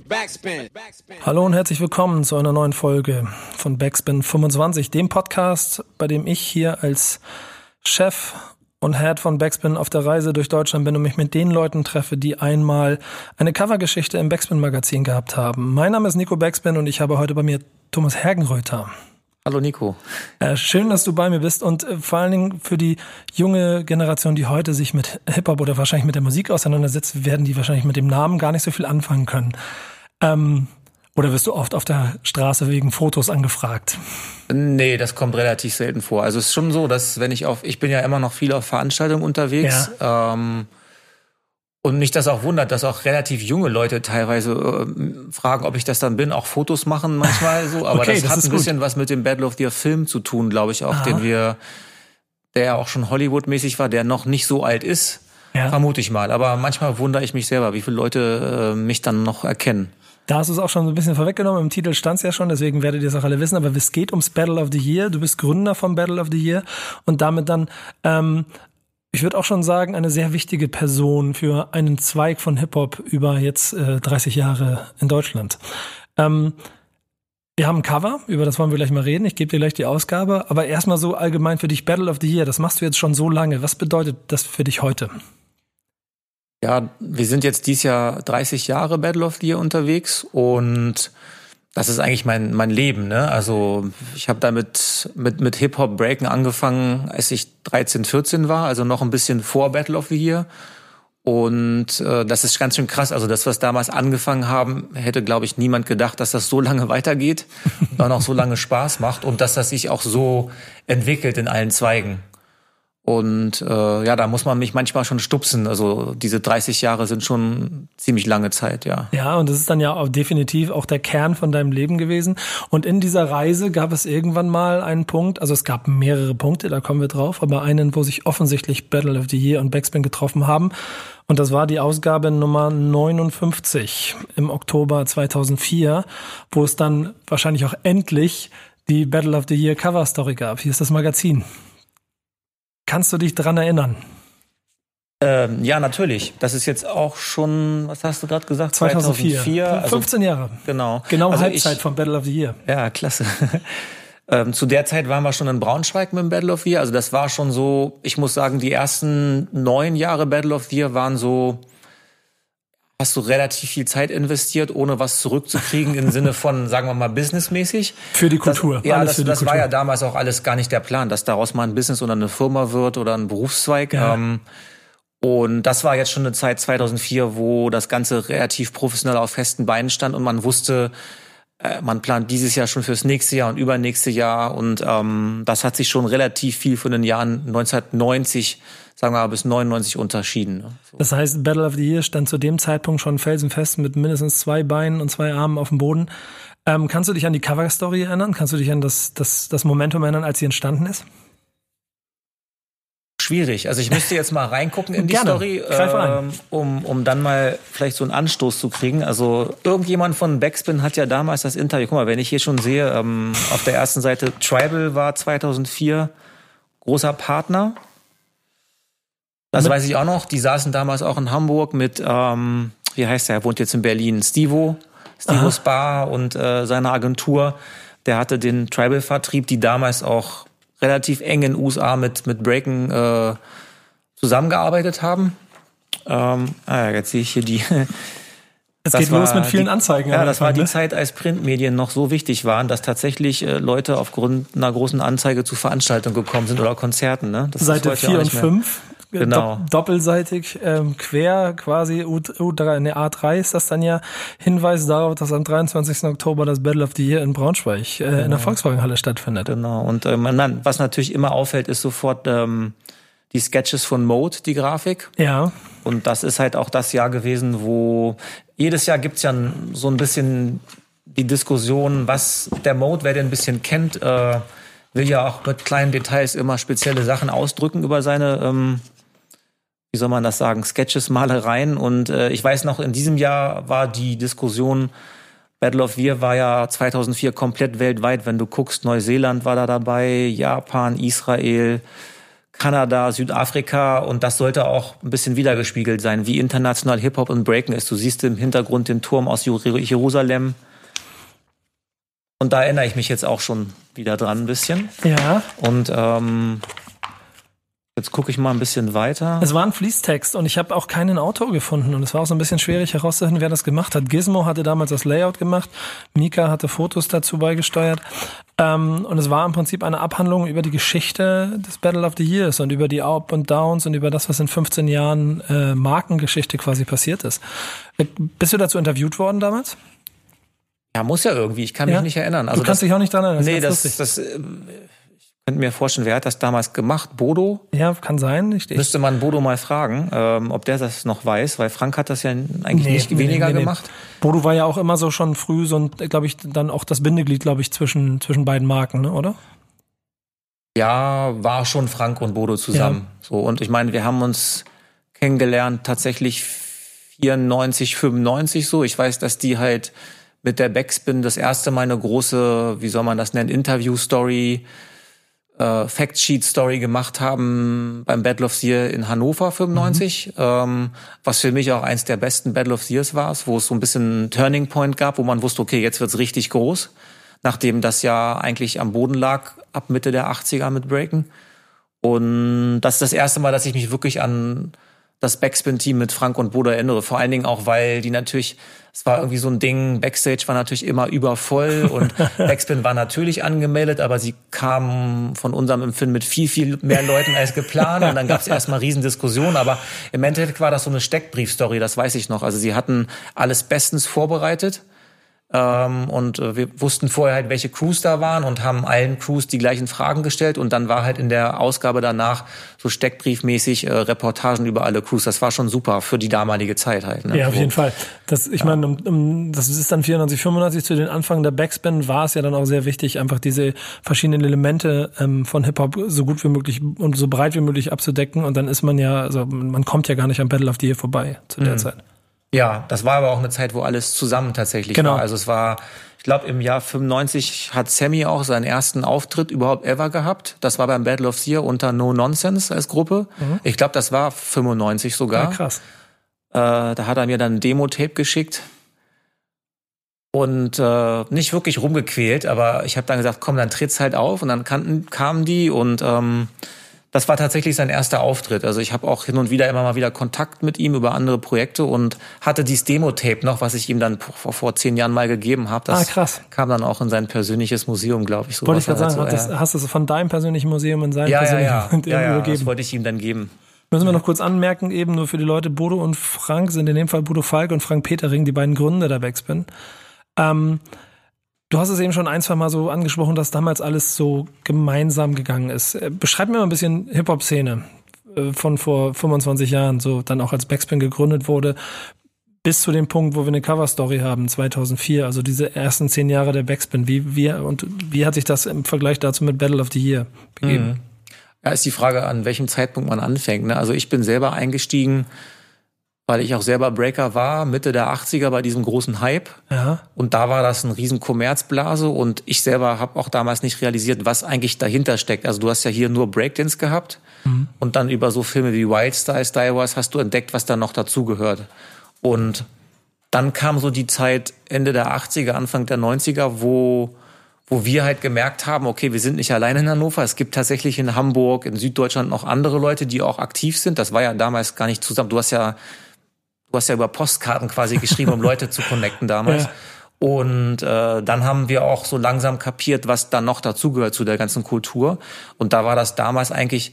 Backspin. Hallo und herzlich willkommen zu einer neuen Folge von Backspin 25, dem Podcast, bei dem ich hier als Chef und Head von Backspin auf der Reise durch Deutschland bin und mich mit den Leuten treffe, die einmal eine Covergeschichte im Backspin Magazin gehabt haben. Mein Name ist Nico Backspin und ich habe heute bei mir Thomas Hergenreuter. Hallo Nico. Äh, schön, dass du bei mir bist und äh, vor allen Dingen für die junge Generation, die heute sich mit Hip-Hop oder wahrscheinlich mit der Musik auseinandersetzt, werden die wahrscheinlich mit dem Namen gar nicht so viel anfangen können. Ähm, oder wirst du oft auf der Straße wegen Fotos angefragt? Nee, das kommt relativ selten vor. Also es ist schon so, dass wenn ich auf, ich bin ja immer noch viel auf Veranstaltungen unterwegs. Ja. Ähm, und mich das auch wundert, dass auch relativ junge Leute teilweise äh, fragen, ob ich das dann bin, auch Fotos machen manchmal so. Aber okay, das, das, hat ein bisschen was mit dem Battle of the Film zu tun, glaube ich auch, Aha. den wir, der ja auch schon Hollywood-mäßig war, der noch nicht so alt ist. Ja. Vermute ich mal. Aber manchmal wundere ich mich selber, wie viele Leute äh, mich dann noch erkennen. Da hast du es auch schon so ein bisschen vorweggenommen. Im Titel stand es ja schon, deswegen werdet ihr es auch alle wissen. Aber es geht ums Battle of the Year. Du bist Gründer vom Battle of the Year und damit dann ähm, ich würde auch schon sagen, eine sehr wichtige Person für einen Zweig von Hip-Hop über jetzt äh, 30 Jahre in Deutschland. Ähm, wir haben ein Cover, über das wollen wir gleich mal reden. Ich gebe dir gleich die Ausgabe. Aber erstmal so allgemein für dich Battle of the Year. Das machst du jetzt schon so lange. Was bedeutet das für dich heute? Ja, wir sind jetzt dieses Jahr 30 Jahre Battle of the Year unterwegs und das ist eigentlich mein, mein Leben. Ne? Also ich habe damit mit, mit Hip-Hop-Breaken angefangen, als ich 13, 14 war, also noch ein bisschen vor Battle of the Year. Und äh, das ist ganz schön krass. Also das, was damals angefangen haben, hätte, glaube ich, niemand gedacht, dass das so lange weitergeht und auch noch so lange Spaß macht und dass das sich auch so entwickelt in allen Zweigen. Und äh, ja, da muss man mich manchmal schon stupsen. Also diese 30 Jahre sind schon ziemlich lange Zeit, ja. Ja, und das ist dann ja auch definitiv auch der Kern von deinem Leben gewesen. Und in dieser Reise gab es irgendwann mal einen Punkt, also es gab mehrere Punkte, da kommen wir drauf, aber einen, wo sich offensichtlich Battle of the Year und Backspin getroffen haben. Und das war die Ausgabe Nummer 59 im Oktober 2004, wo es dann wahrscheinlich auch endlich die Battle of the Year Cover Story gab. Hier ist das Magazin. Kannst du dich dran erinnern? Ähm, ja, natürlich. Das ist jetzt auch schon, was hast du gerade gesagt? 2004. 2004 15 also, Jahre. Genau. Genau also Halbzeit ich, von Battle of the Year. Ja, klasse. ähm, zu der Zeit waren wir schon in Braunschweig mit dem Battle of the Year. Also das war schon so, ich muss sagen, die ersten neun Jahre Battle of the Year waren so, hast du relativ viel Zeit investiert, ohne was zurückzukriegen im Sinne von, sagen wir mal, businessmäßig. Für die Kultur. Das, ja, das, das Kultur. war ja damals auch alles gar nicht der Plan, dass daraus mal ein Business oder eine Firma wird oder ein Berufszweig. Ja. Ähm, und das war jetzt schon eine Zeit 2004, wo das Ganze relativ professionell auf festen Beinen stand und man wusste, äh, man plant dieses Jahr schon fürs nächste Jahr und übernächste Jahr. Und ähm, das hat sich schon relativ viel von den Jahren 1990 sagen wir mal, bis 99 unterschieden. Ne? So. Das heißt, Battle of the Year stand zu dem Zeitpunkt schon felsenfest mit mindestens zwei Beinen und zwei Armen auf dem Boden. Ähm, kannst du dich an die Cover-Story erinnern? Kannst du dich an das, das, das Momentum erinnern, als sie entstanden ist? Schwierig. Also ich müsste jetzt mal reingucken in die Gerne. Story, ähm, um, um dann mal vielleicht so einen Anstoß zu kriegen. Also irgendjemand von Backspin hat ja damals das Interview, guck mal, wenn ich hier schon sehe, ähm, auf der ersten Seite, Tribal war 2004 großer Partner das weiß ich auch noch. Die saßen damals auch in Hamburg mit, ähm, wie heißt der, er wohnt jetzt in Berlin, Stivo, Stivo Spa und äh, seine Agentur. Der hatte den Tribal-Vertrieb, die damals auch relativ eng in den USA mit, mit Breaken äh, zusammengearbeitet haben. Ähm, ah, jetzt sehe ich hier die. Es geht los mit vielen die, Anzeigen. Ja, das war die ne? Zeit, als Printmedien noch so wichtig waren, dass tatsächlich äh, Leute aufgrund einer großen Anzeige zu Veranstaltungen gekommen sind oder Konzerten. Ne? Das Seite 4 und 5 genau. doppelseitig ähm, quer quasi U, U3, ne, A3 ist das dann ja Hinweis darauf, dass am 23. Oktober das Battle of the Year in Braunschweig äh, genau. in der genau. Volkswagenhalle stattfindet. Genau. Und äh, man, was natürlich immer auffällt, ist sofort ähm, die Sketches von Mode, die Grafik. Ja. Und das ist halt auch das Jahr gewesen, wo jedes Jahr gibt's ja so ein bisschen die Diskussion, was der Mode, wer den ein bisschen kennt, äh, will ja auch mit kleinen Details immer spezielle Sachen ausdrücken über seine ähm, wie soll man das sagen, Sketches, Malereien. Und äh, ich weiß noch, in diesem Jahr war die Diskussion, Battle of Weir war ja 2004 komplett weltweit. Wenn du guckst, Neuseeland war da dabei, Japan, Israel, Kanada, Südafrika und das sollte auch ein bisschen wiedergespiegelt sein, wie international Hip-Hop und Breaken ist. Du siehst im Hintergrund den Turm aus Jerusalem. Und da erinnere ich mich jetzt auch schon wieder dran ein bisschen. Ja. Und ähm, Jetzt gucke ich mal ein bisschen weiter. Es war ein Fließtext und ich habe auch keinen Autor gefunden und es war auch so ein bisschen schwierig herauszufinden, wer das gemacht hat. Gizmo hatte damals das Layout gemacht, Mika hatte Fotos dazu beigesteuert ähm, und es war im Prinzip eine Abhandlung über die Geschichte des Battle of the Years und über die Up und Downs und über das, was in 15 Jahren äh, Markengeschichte quasi passiert ist. Äh, bist du dazu interviewt worden damals? Ja, muss ja irgendwie. Ich kann mich ja? nicht erinnern. Also du kannst das, dich auch nicht daran erinnern. Das nee, das, das, äh, könnte mir vorstellen, wer hat das damals gemacht? Bodo? Ja, kann sein. Ich, ich Müsste man Bodo mal fragen, ähm, ob der das noch weiß, weil Frank hat das ja eigentlich nee, nicht weniger nee, nee, gemacht. Bodo war ja auch immer so schon früh so ein, glaube ich, dann auch das Bindeglied, glaube ich, zwischen, zwischen beiden Marken, ne, oder? Ja, war schon Frank und Bodo zusammen. Ja. So, und ich meine, wir haben uns kennengelernt tatsächlich 94, 95 so. Ich weiß, dass die halt mit der Backspin das erste Mal eine große, wie soll man das nennen, Interview-Story äh, Factsheet-Story gemacht haben beim Battle of the Year in Hannover 95, mhm. ähm, was für mich auch eins der besten Battle of the Years war, wo es so ein bisschen Turning Point gab, wo man wusste, okay, jetzt wird's richtig groß, nachdem das ja eigentlich am Boden lag ab Mitte der 80er mit Breaken. Und das ist das erste Mal, dass ich mich wirklich an das Backspin-Team mit Frank und Bodo erinnere. Vor allen Dingen auch, weil die natürlich, es war irgendwie so ein Ding, Backstage war natürlich immer übervoll und Backspin war natürlich angemeldet, aber sie kamen von unserem Empfinden mit viel, viel mehr Leuten als geplant und dann gab es erstmal Riesendiskussionen, aber im Endeffekt war das so eine Steckbriefstory, das weiß ich noch. Also sie hatten alles bestens vorbereitet ähm, und äh, wir wussten vorher halt, welche Crews da waren und haben allen Crews die gleichen Fragen gestellt. Und dann war halt in der Ausgabe danach so steckbriefmäßig äh, Reportagen über alle Crews. Das war schon super für die damalige Zeit halt. Ne? Ja, auf jeden Fall. Das, ich ja. meine, um, um, das ist dann 94, 95 zu den Anfang der Backspin war es ja dann auch sehr wichtig, einfach diese verschiedenen Elemente ähm, von Hip-Hop so gut wie möglich und so breit wie möglich abzudecken. Und dann ist man ja, also man kommt ja gar nicht am Battle of the Year vorbei zu der mhm. Zeit. Ja, das war aber auch eine Zeit, wo alles zusammen tatsächlich genau. war. Also es war, ich glaube, im Jahr 95 hat Sammy auch seinen ersten Auftritt überhaupt ever gehabt. Das war beim Battle of Sear unter No Nonsense als Gruppe. Mhm. Ich glaube, das war 95 sogar. Ja, krass. Äh, da hat er mir dann ein Demo-Tape geschickt und äh, nicht wirklich rumgequält, aber ich habe dann gesagt, komm, dann tritt's halt auf und dann kannten, kamen die und ähm, das war tatsächlich sein erster Auftritt. Also ich habe auch hin und wieder immer mal wieder Kontakt mit ihm über andere Projekte und hatte dieses Demo-Tape noch, was ich ihm dann vor, vor zehn Jahren mal gegeben habe. Das ah, krass. kam dann auch in sein persönliches Museum, glaube ich. So wollte ich gerade sagen, so, das, hast du es von deinem persönlichen Museum in sein ja, persönlichen ja, ja. ja, ja, gegeben? Das wollte ich ihm dann geben. Müssen wir noch kurz anmerken, eben nur für die Leute, Bodo und Frank sind in dem Fall Bodo Falk und Frank Petering, die beiden Gründer der Backspin. Ähm, Du hast es eben schon ein, zwei Mal so angesprochen, dass damals alles so gemeinsam gegangen ist. Äh, beschreib mir mal ein bisschen Hip-Hop-Szene äh, von vor 25 Jahren, so dann auch als Backspin gegründet wurde, bis zu dem Punkt, wo wir eine Cover-Story haben, 2004, also diese ersten zehn Jahre der Backspin. Wie, wie, und wie hat sich das im Vergleich dazu mit Battle of the Year begeben? Mhm. Ja, ist die Frage, an welchem Zeitpunkt man anfängt. Ne? Also ich bin selber eingestiegen weil ich auch selber Breaker war, Mitte der 80er bei diesem großen Hype. Ja. Und da war das ein riesen Kommerzblase und ich selber habe auch damals nicht realisiert, was eigentlich dahinter steckt. Also du hast ja hier nur Breakdance gehabt mhm. und dann über so Filme wie Wild Style, Style Wars hast du entdeckt, was da noch dazugehört. Und dann kam so die Zeit Ende der 80er, Anfang der 90er, wo wo wir halt gemerkt haben, okay, wir sind nicht alleine in Hannover. Es gibt tatsächlich in Hamburg, in Süddeutschland noch andere Leute, die auch aktiv sind. Das war ja damals gar nicht zusammen. Du hast ja Du hast ja über Postkarten quasi geschrieben, um Leute zu connecten damals. Ja. Und äh, dann haben wir auch so langsam kapiert, was dann noch dazugehört zu der ganzen Kultur. Und da war das damals eigentlich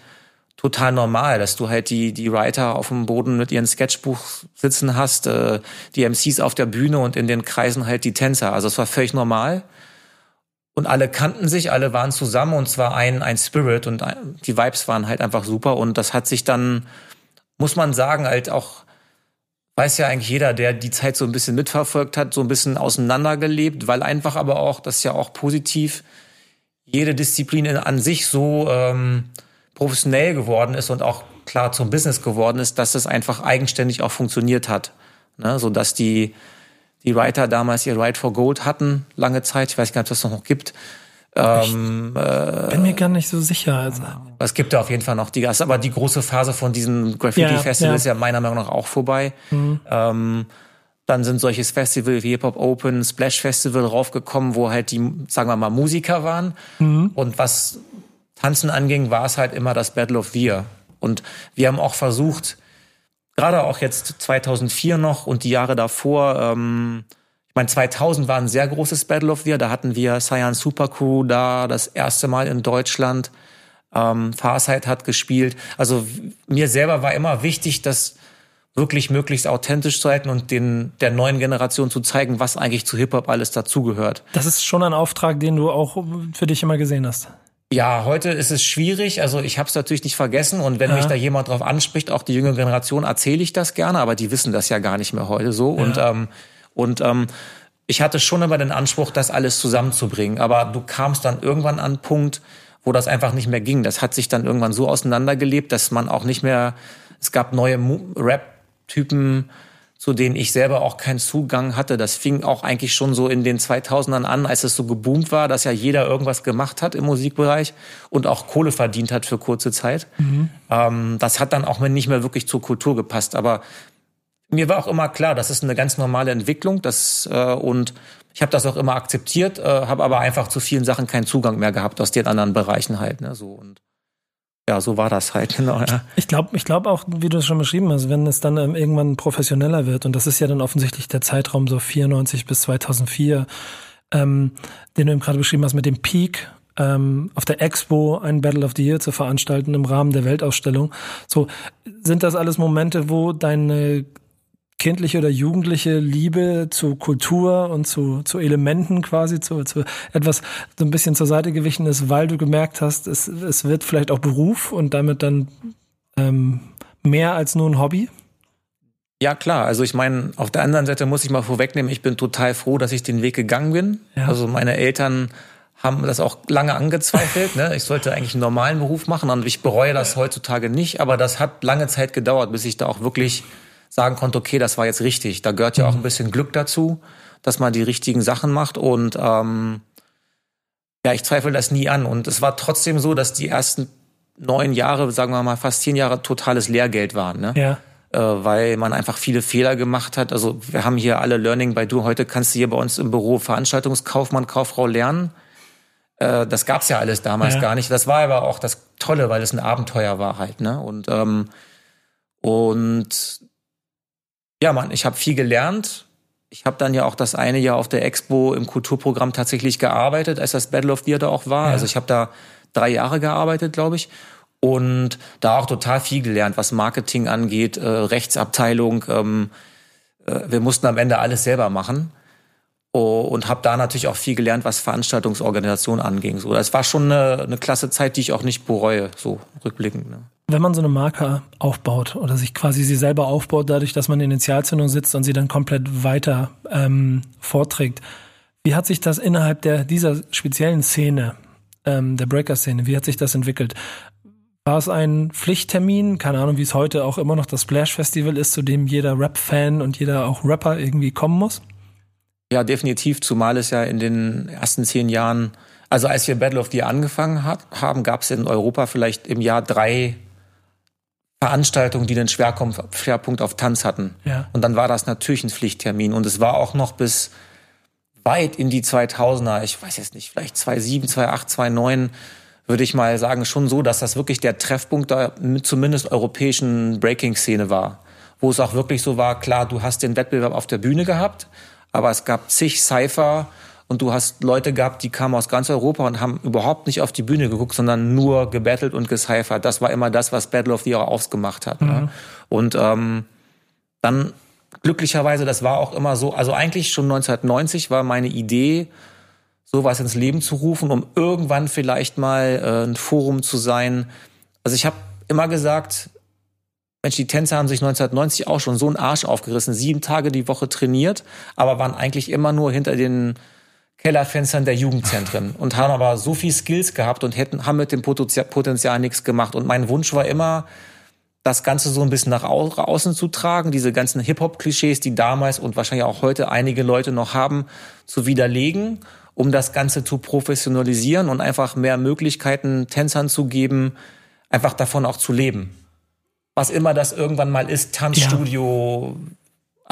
total normal, dass du halt die, die Writer auf dem Boden mit ihren Sketchbuch sitzen hast, äh, die MCs auf der Bühne und in den Kreisen halt die Tänzer. Also es war völlig normal. Und alle kannten sich, alle waren zusammen und zwar ein, ein Spirit und die Vibes waren halt einfach super. Und das hat sich dann, muss man sagen, halt auch weiß ja eigentlich jeder, der die Zeit so ein bisschen mitverfolgt hat, so ein bisschen auseinandergelebt, weil einfach aber auch, das ist ja auch positiv, jede Disziplin an sich so ähm, professionell geworden ist und auch klar zum Business geworden ist, dass es einfach eigenständig auch funktioniert hat. Ne? So dass die, die Writer damals ihr Right for Gold hatten, lange Zeit, ich weiß gar nicht, ob es das noch gibt, Ähm, äh, bin mir gar nicht so sicher. Also. Es gibt da auf jeden Fall noch die, aber die große Phase von diesen Graffiti-Festivals ja, ja. ist ja meiner Meinung nach auch vorbei. Mhm. Ähm, dann sind solches Festival wie Hip Hop Open, Splash Festival raufgekommen, wo halt die, sagen wir mal, Musiker waren. Mhm. Und was Tanzen anging, war es halt immer das Battle of Year. Und wir haben auch versucht, gerade auch jetzt 2004 noch und die Jahre davor, ähm, ich meine, 2000 war ein sehr großes Battle of the Year. Da hatten wir Cyan Super Crew da das erste Mal in Deutschland. Ähm, Farsight hat gespielt. Also mir selber war immer wichtig, das wirklich möglichst authentisch zu halten und den der neuen Generation zu zeigen, was eigentlich zu Hip Hop alles dazugehört. Das ist schon ein Auftrag, den du auch für dich immer gesehen hast. Ja, heute ist es schwierig. Also ich habe es natürlich nicht vergessen und wenn ja. mich da jemand drauf anspricht, auch die jüngere Generation, erzähle ich das gerne, aber die wissen das ja gar nicht mehr heute so. Ja. Und ähm, und ähm, ich hatte schon immer den Anspruch, das alles zusammenzubringen. Aber du kamst dann irgendwann an einen Punkt, wo das einfach nicht mehr ging. Das hat sich dann irgendwann so auseinandergelebt, dass man auch nicht mehr, es gab neue Rap-Typen, zu denen ich selber auch keinen Zugang hatte. Das fing auch eigentlich schon so in den 2000ern an, als es so geboomt war, dass ja jeder irgendwas gemacht hat im Musikbereich und auch Kohle verdient hat für kurze Zeit. Mhm. Ähm, das hat dann auch nicht mehr wirklich zur Kultur gepasst. Aber mir war auch immer klar, das ist eine ganz normale Entwicklung, das äh, und ich habe das auch immer akzeptiert, äh, habe aber einfach zu vielen Sachen keinen Zugang mehr gehabt aus den anderen Bereichen halt, ne, so und ja, so war das halt, genau. Ja. Ich glaube, ich glaube auch, wie du es schon beschrieben hast, wenn es dann ähm, irgendwann professioneller wird und das ist ja dann offensichtlich der Zeitraum so 94 bis 2004, ähm, den du eben gerade beschrieben hast mit dem Peak ähm, auf der Expo ein Battle of the Year zu veranstalten im Rahmen der Weltausstellung. So sind das alles Momente, wo deine kindliche oder jugendliche Liebe zu Kultur und zu, zu Elementen quasi, zu, zu etwas so ein bisschen zur Seite gewichen ist, weil du gemerkt hast, es, es wird vielleicht auch Beruf und damit dann ähm, mehr als nur ein Hobby? Ja, klar. Also ich meine, auf der anderen Seite muss ich mal vorwegnehmen, ich bin total froh, dass ich den Weg gegangen bin. Ja. Also meine Eltern haben das auch lange angezweifelt. Ne? Ich sollte eigentlich einen normalen Beruf machen und ich bereue das heutzutage nicht. Aber das hat lange Zeit gedauert, bis ich da auch wirklich sagen konnte, okay, das war jetzt richtig. Da gehört ja auch ein mhm. bisschen Glück dazu, dass man die richtigen Sachen macht. Und ähm, ja, ich zweifle das nie an. Und es war trotzdem so, dass die ersten neun Jahre, sagen wir mal fast zehn Jahre, totales Lehrgeld waren. Ne? Ja. Äh, weil man einfach viele Fehler gemacht hat. Also wir haben hier alle Learning by Do. Heute kannst du hier bei uns im Büro Veranstaltungskaufmann, Kauffrau lernen. Äh, das gab's ja alles damals ja. gar nicht. Das war aber auch das Tolle, weil es ein Abenteuer war halt. Ne? Und ähm, und ja, Mann, ich habe viel gelernt. Ich habe dann ja auch das eine Jahr auf der Expo im Kulturprogramm tatsächlich gearbeitet, als das Battle of Theater auch war. Ja. Also ich habe da drei Jahre gearbeitet, glaube ich. Und da auch total viel gelernt, was Marketing angeht, äh, Rechtsabteilung. Ähm, äh, wir mussten am Ende alles selber machen. Oh, und habe da natürlich auch viel gelernt, was Veranstaltungsorganisation anging. So, das war schon eine, eine klasse Zeit, die ich auch nicht bereue, so rückblickend. Ne wenn man so eine Marke aufbaut oder sich quasi sie selber aufbaut, dadurch, dass man in Initialzündung sitzt und sie dann komplett weiter ähm, vorträgt, wie hat sich das innerhalb der dieser speziellen Szene, ähm, der Breaker-Szene, wie hat sich das entwickelt? War es ein Pflichttermin, keine Ahnung, wie es heute auch immer noch das Splash Festival ist, zu dem jeder Rap-Fan und jeder auch Rapper irgendwie kommen muss? Ja, definitiv, zumal es ja in den ersten zehn Jahren, also als wir Battle of the angefangen hat, haben, gab es in Europa vielleicht im Jahr drei Veranstaltungen, die den Schwerpunkt auf Tanz hatten. Ja. Und dann war das natürlich ein Pflichttermin. Und es war auch noch bis weit in die 2000er, ich weiß jetzt nicht, vielleicht 2007, 2008, 2009, würde ich mal sagen, schon so, dass das wirklich der Treffpunkt der zumindest europäischen Breaking-Szene war. Wo es auch wirklich so war, klar, du hast den Wettbewerb auf der Bühne gehabt, aber es gab zig Cypher und du hast Leute gehabt, die kamen aus ganz Europa und haben überhaupt nicht auf die Bühne geguckt, sondern nur gebettelt und gecyphert. Das war immer das, was Battle of the Year ausgemacht hat. Ne? Mhm. Ne? Und ähm, dann glücklicherweise, das war auch immer so, also eigentlich schon 1990 war meine Idee, sowas ins Leben zu rufen, um irgendwann vielleicht mal äh, ein Forum zu sein. Also ich habe immer gesagt, Mensch, die Tänzer haben sich 1990 auch schon so einen Arsch aufgerissen, sieben Tage die Woche trainiert, aber waren eigentlich immer nur hinter den Kellerfenstern der Jugendzentren und haben aber so viel Skills gehabt und hätten, haben mit dem Potenzial, Potenzial nichts gemacht. Und mein Wunsch war immer, das Ganze so ein bisschen nach außen zu tragen, diese ganzen Hip-Hop-Klischees, die damals und wahrscheinlich auch heute einige Leute noch haben, zu widerlegen um das Ganze zu professionalisieren und einfach mehr Möglichkeiten Tänzern zu geben, einfach davon auch zu leben. Was immer das irgendwann mal ist, Tanzstudio, ja.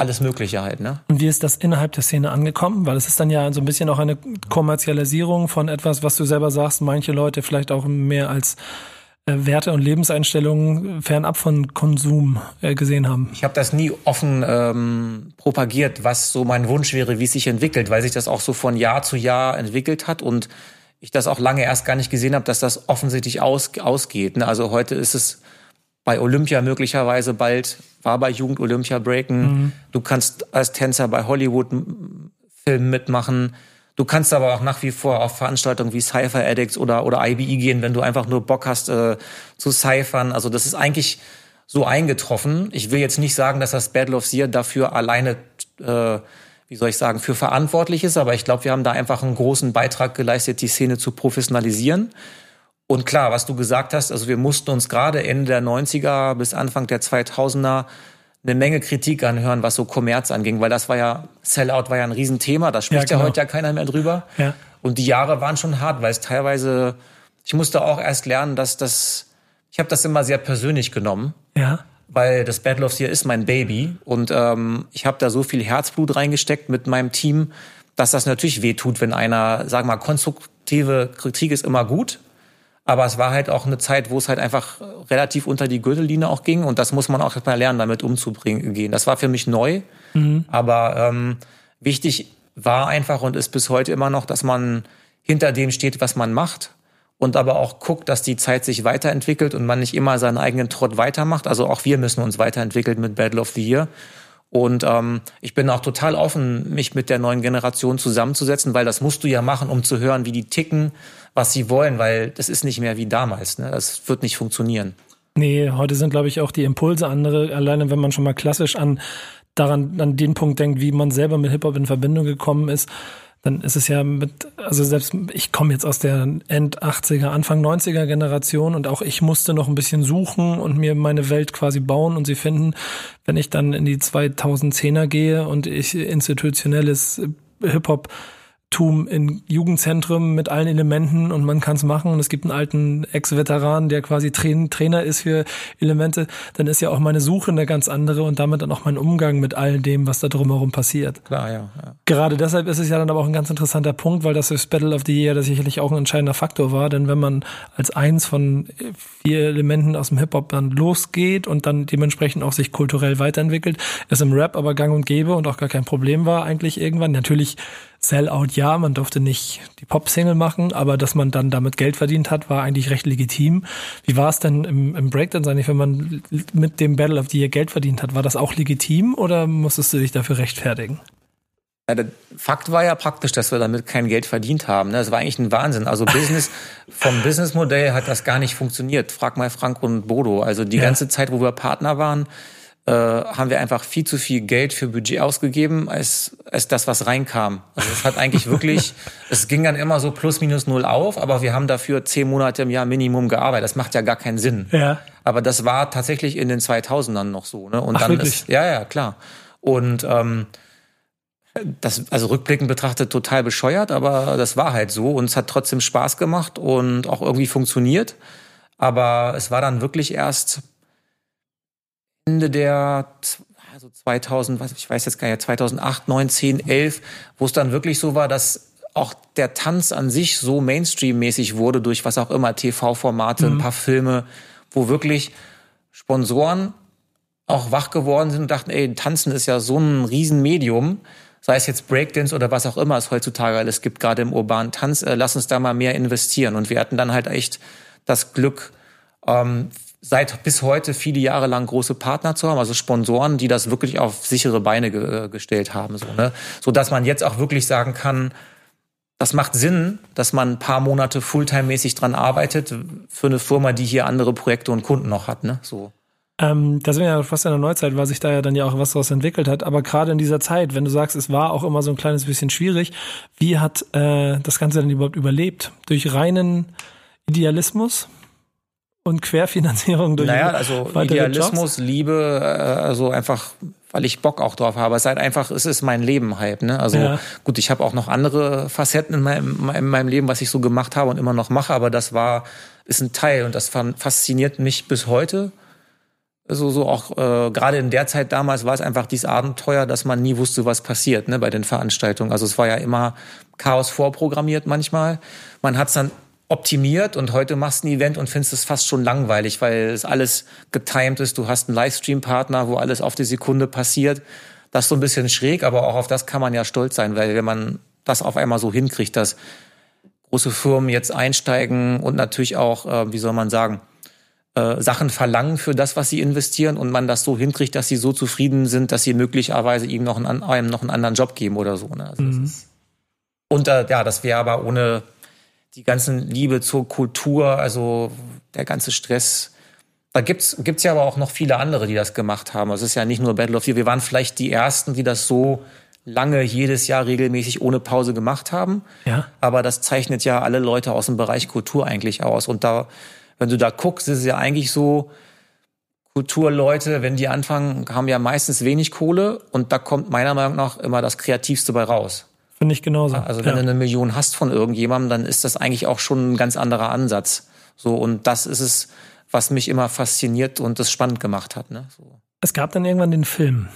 Alles Mögliche halt, ne? Und wie ist das innerhalb der Szene angekommen? Weil es ist dann ja so ein bisschen auch eine Kommerzialisierung von etwas, was du selber sagst, manche Leute vielleicht auch mehr als äh, Werte und Lebenseinstellungen fernab von Konsum äh, gesehen haben. Ich habe das nie offen ähm, propagiert, was so mein Wunsch wäre, wie es sich entwickelt, weil sich das auch so von Jahr zu Jahr entwickelt hat und ich das auch lange erst gar nicht gesehen habe, dass das offensichtlich aus, ausgeht. Ne? Also heute ist es bei Olympia möglicherweise bald, war bei Jugend Olympia Breaken. Mhm. Du kannst als Tänzer bei Hollywood-Filmen mitmachen. Du kannst aber auch nach wie vor auf Veranstaltungen wie Cypher Addicts oder, oder IBE gehen, wenn du einfach nur Bock hast äh, zu cyphern. Also das ist eigentlich so eingetroffen. Ich will jetzt nicht sagen, dass das Battle of Seer dafür alleine, äh, wie soll ich sagen, für verantwortlich ist, aber ich glaube, wir haben da einfach einen großen Beitrag geleistet, die Szene zu professionalisieren. Und klar, was du gesagt hast, also wir mussten uns gerade Ende der 90er bis Anfang der 2000er eine Menge Kritik anhören, was so Kommerz anging, weil das war ja, Sellout war ja ein Riesenthema, da spricht ja, genau. ja heute ja keiner mehr drüber. Ja. Und die Jahre waren schon hart, weil es teilweise, ich musste auch erst lernen, dass das, ich habe das immer sehr persönlich genommen. Ja. Weil das Battle of Year ist mein Baby und ähm, ich habe da so viel Herzblut reingesteckt mit meinem Team, dass das natürlich wehtut, wenn einer, sagen wir mal, konstruktive Kritik ist immer gut, aber es war halt auch eine Zeit, wo es halt einfach relativ unter die Gürtellinie auch ging. Und das muss man auch mal lernen, damit umzubringen. Das war für mich neu. Mhm. Aber ähm, wichtig war einfach und ist bis heute immer noch, dass man hinter dem steht, was man macht. Und aber auch guckt, dass die Zeit sich weiterentwickelt und man nicht immer seinen eigenen Trott weitermacht. Also auch wir müssen uns weiterentwickeln mit Battle of the Year. Und ähm, ich bin auch total offen, mich mit der neuen Generation zusammenzusetzen, weil das musst du ja machen, um zu hören, wie die ticken, was sie wollen, weil das ist nicht mehr wie damals. Ne? Das wird nicht funktionieren. Nee, heute sind, glaube ich, auch die Impulse andere. Alleine, wenn man schon mal klassisch an daran, an den Punkt denkt, wie man selber mit Hip-Hop in Verbindung gekommen ist, dann ist es ja mit, also selbst ich komme jetzt aus der End 80er, Anfang 90er Generation und auch ich musste noch ein bisschen suchen und mir meine Welt quasi bauen und sie finden. Wenn ich dann in die 2010er gehe und ich institutionelles Hip-Hop Tum in Jugendzentren mit allen Elementen und man kann es machen und es gibt einen alten Ex-Veteran, der quasi Train Trainer ist für Elemente, dann ist ja auch meine Suche eine ganz andere und damit dann auch mein Umgang mit all dem, was da drumherum passiert. Klar, ja, ja. Gerade deshalb ist es ja dann aber auch ein ganz interessanter Punkt, weil das fürs Battle of the Year das sicherlich auch ein entscheidender Faktor war, denn wenn man als eins von vier Elementen aus dem Hip-Hop dann losgeht und dann dementsprechend auch sich kulturell weiterentwickelt, es im Rap aber gang und gäbe und auch gar kein Problem war eigentlich irgendwann. Natürlich Sellout ja, man durfte nicht die Pop-Single machen, aber dass man dann damit Geld verdient hat, war eigentlich recht legitim. Wie war es denn im, im Breakdance eigentlich, wenn man mit dem Battle of the Year Geld verdient hat? War das auch legitim oder musstest du dich dafür rechtfertigen? Ja, der Fakt war ja praktisch, dass wir damit kein Geld verdient haben. Ne? Das war eigentlich ein Wahnsinn. Also Business, vom Businessmodell hat das gar nicht funktioniert. Frag mal Frank und Bodo. Also die ja. ganze Zeit, wo wir Partner waren, äh, haben wir einfach viel zu viel Geld für Budget ausgegeben, als, als das, was reinkam. Also es hat eigentlich wirklich, es ging dann immer so plus minus null auf, aber wir haben dafür zehn Monate im Jahr Minimum gearbeitet. Das macht ja gar keinen Sinn. Ja. Aber das war tatsächlich in den 2000ern noch so. Ne? Und Ach, dann wirklich? ist, ja, ja, klar. Und ähm, das, also rückblickend betrachtet total bescheuert, aber das war halt so und es hat trotzdem Spaß gemacht und auch irgendwie funktioniert. Aber es war dann wirklich erst Ende der also 2000, was ich weiß jetzt gar nicht, 2008, 9, 10, 11, wo es dann wirklich so war, dass auch der Tanz an sich so Mainstream-mäßig wurde durch was auch immer, TV-Formate, mhm. ein paar Filme, wo wirklich Sponsoren auch wach geworden sind und dachten, ey, Tanzen ist ja so ein Riesenmedium, sei es jetzt Breakdance oder was auch immer es heutzutage alles gibt, gerade im urbanen Tanz, äh, lass uns da mal mehr investieren. Und wir hatten dann halt echt das Glück, ähm, seit bis heute viele Jahre lang große Partner zu haben, also Sponsoren, die das wirklich auf sichere Beine ge gestellt haben, so, ne? so dass man jetzt auch wirklich sagen kann, das macht Sinn, dass man ein paar Monate Fulltime-mäßig dran arbeitet für eine Firma, die hier andere Projekte und Kunden noch hat, ne? So. Ähm, da sind wir ja fast in der Neuzeit, weil sich da ja dann ja auch was daraus entwickelt hat. Aber gerade in dieser Zeit, wenn du sagst, es war auch immer so ein kleines bisschen schwierig, wie hat äh, das Ganze denn überhaupt überlebt? Durch reinen Idealismus? Und Querfinanzierung durch Naja, also Idealismus, Jobs? Liebe, äh, also einfach, weil ich Bock auch drauf habe. Es ist halt einfach, es ist mein Leben halt. Ne? Also ja. gut, ich habe auch noch andere Facetten in meinem, in meinem Leben, was ich so gemacht habe und immer noch mache, aber das war, ist ein Teil und das fasziniert mich bis heute. Also so auch äh, gerade in der Zeit damals war es einfach dieses Abenteuer, dass man nie wusste, was passiert ne, bei den Veranstaltungen. Also es war ja immer Chaos vorprogrammiert manchmal. Man hat es dann optimiert und heute machst du ein Event und findest es fast schon langweilig, weil es alles getimed ist. Du hast einen Livestream-Partner, wo alles auf die Sekunde passiert. Das ist so ein bisschen schräg, aber auch auf das kann man ja stolz sein, weil wenn man das auf einmal so hinkriegt, dass große Firmen jetzt einsteigen und natürlich auch, äh, wie soll man sagen, äh, Sachen verlangen für das, was sie investieren und man das so hinkriegt, dass sie so zufrieden sind, dass sie möglicherweise ihm noch einen, einem noch einen anderen Job geben oder so. Ne? Also mhm. und äh, ja, das wäre aber ohne die ganzen Liebe zur Kultur, also der ganze Stress. Da gibt's gibt's ja aber auch noch viele andere, die das gemacht haben. Also es ist ja nicht nur Battle of the Wir waren vielleicht die ersten, die das so lange jedes Jahr regelmäßig ohne Pause gemacht haben. Ja. Aber das zeichnet ja alle Leute aus dem Bereich Kultur eigentlich aus. Und da, wenn du da guckst, ist es ja eigentlich so, Kulturleute, wenn die anfangen, haben ja meistens wenig Kohle und da kommt meiner Meinung nach immer das Kreativste bei raus. Finde ich genauso. Also wenn ja. du eine Million hast von irgendjemandem, dann ist das eigentlich auch schon ein ganz anderer Ansatz. So und das ist es, was mich immer fasziniert und das spannend gemacht hat. Ne? So. Es gab dann irgendwann den Film.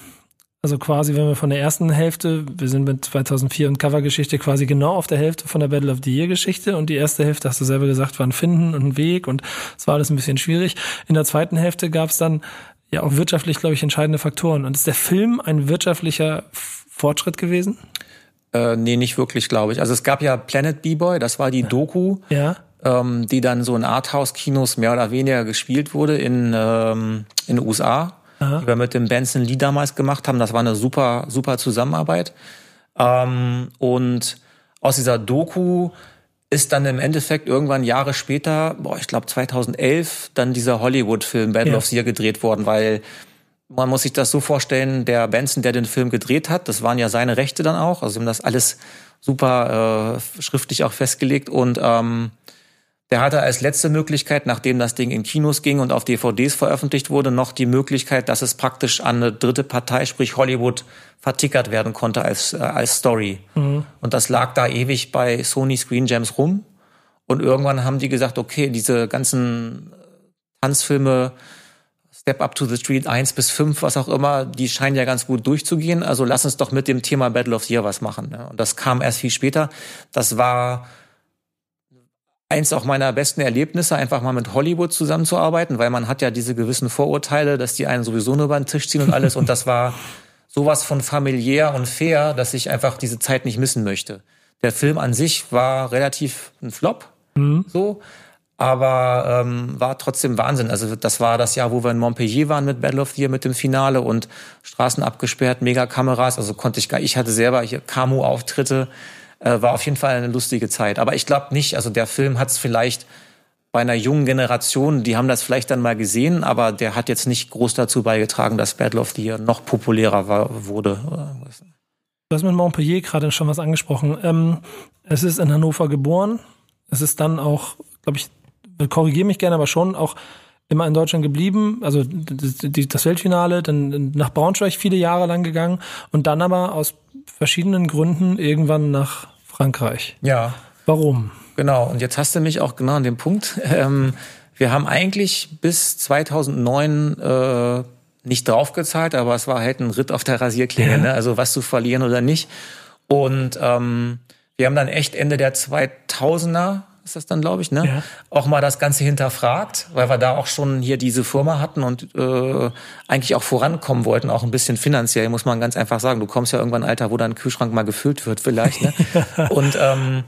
Also quasi, wenn wir von der ersten Hälfte, wir sind mit 2004 und Covergeschichte quasi genau auf der Hälfte von der Battle of the Year Geschichte und die erste Hälfte, hast du selber gesagt, war ein Finden und ein Weg und es war alles ein bisschen schwierig. In der zweiten Hälfte gab es dann ja auch wirtschaftlich, glaube ich, entscheidende Faktoren. Und ist der Film ein wirtschaftlicher Fortschritt gewesen? Äh, nee, nicht wirklich, glaube ich. Also es gab ja Planet B-Boy, das war die Doku, ja. ähm, die dann so in Arthouse-Kinos mehr oder weniger gespielt wurde in, ähm, in den USA, Aha. die wir mit dem Benson Lee damals gemacht haben. Das war eine super, super Zusammenarbeit. Ähm, und aus dieser Doku ist dann im Endeffekt irgendwann Jahre später, boah, ich glaube 2011, dann dieser Hollywood-Film Battle ja. of the Year gedreht worden, weil man muss sich das so vorstellen, der Benson, der den Film gedreht hat, das waren ja seine Rechte dann auch. Also sie haben das alles super äh, schriftlich auch festgelegt. Und ähm, der hatte als letzte Möglichkeit, nachdem das Ding in Kinos ging und auf DVDs veröffentlicht wurde, noch die Möglichkeit, dass es praktisch an eine dritte Partei, sprich Hollywood, vertickert werden konnte als, äh, als Story. Mhm. Und das lag da ewig bei Sony Screen Gems rum. Und irgendwann haben die gesagt, okay, diese ganzen Tanzfilme Step Up to the Street 1 bis 5, was auch immer, die scheinen ja ganz gut durchzugehen. Also lass uns doch mit dem Thema Battle of the Year was machen. Ne? Und das kam erst viel später. Das war eins auch meiner besten Erlebnisse, einfach mal mit Hollywood zusammenzuarbeiten, weil man hat ja diese gewissen Vorurteile, dass die einen sowieso nur über den Tisch ziehen und alles. Und das war sowas von familiär und fair, dass ich einfach diese Zeit nicht missen möchte. Der Film an sich war relativ ein Flop. Mhm. So aber ähm, war trotzdem Wahnsinn. Also das war das Jahr, wo wir in Montpellier waren mit Battle of the Year mit dem Finale und Straßen abgesperrt, Megakameras. Also konnte ich gar, ich hatte selber hier Camo-Auftritte, äh, war auf jeden Fall eine lustige Zeit. Aber ich glaube nicht, also der Film hat es vielleicht bei einer jungen Generation, die haben das vielleicht dann mal gesehen, aber der hat jetzt nicht groß dazu beigetragen, dass Battle of the Year noch populärer war, wurde. Du hast mit Montpellier gerade schon was angesprochen. Ähm, es ist in Hannover geboren. Es ist dann auch, glaube ich, korrigiere mich gerne, aber schon auch immer in Deutschland geblieben, also das Weltfinale, dann nach Braunschweig viele Jahre lang gegangen und dann aber aus verschiedenen Gründen irgendwann nach Frankreich. Ja. Warum? Genau, und jetzt hast du mich auch genau an dem Punkt. Ähm, wir haben eigentlich bis 2009 äh, nicht draufgezahlt, aber es war halt ein Ritt auf der Rasierklinge, ja. ne? also was zu verlieren oder nicht. Und ähm, wir haben dann echt Ende der 2000er ist das dann, glaube ich, ne? Ja. Auch mal das Ganze hinterfragt, weil wir da auch schon hier diese Firma hatten und äh, eigentlich auch vorankommen wollten, auch ein bisschen finanziell, muss man ganz einfach sagen. Du kommst ja irgendwann ein Alter, wo dein Kühlschrank mal gefüllt wird, vielleicht. Ne? und ähm,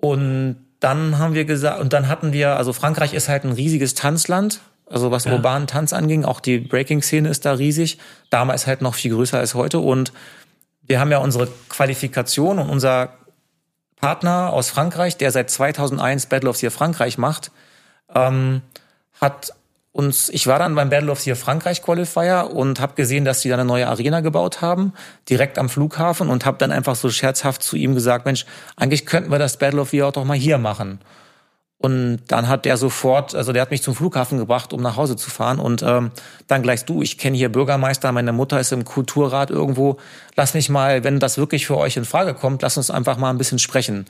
und dann haben wir gesagt, und dann hatten wir, also Frankreich ist halt ein riesiges Tanzland, also was ja. urbanen Tanz anging, auch die Breaking-Szene ist da riesig. Damals halt noch viel größer als heute. Und wir haben ja unsere Qualifikation und unser Partner aus Frankreich, der seit 2001 Battle of the Year Frankreich macht, ähm, hat uns, ich war dann beim Battle of the Year Frankreich Qualifier und habe gesehen, dass die da eine neue Arena gebaut haben, direkt am Flughafen und habe dann einfach so scherzhaft zu ihm gesagt, Mensch, eigentlich könnten wir das Battle of the Year auch doch mal hier machen. Und dann hat der sofort, also der hat mich zum Flughafen gebracht, um nach Hause zu fahren. Und ähm, dann gleich du, ich kenne hier Bürgermeister, meine Mutter ist im Kulturrat irgendwo. Lass mich mal, wenn das wirklich für euch in Frage kommt, lass uns einfach mal ein bisschen sprechen.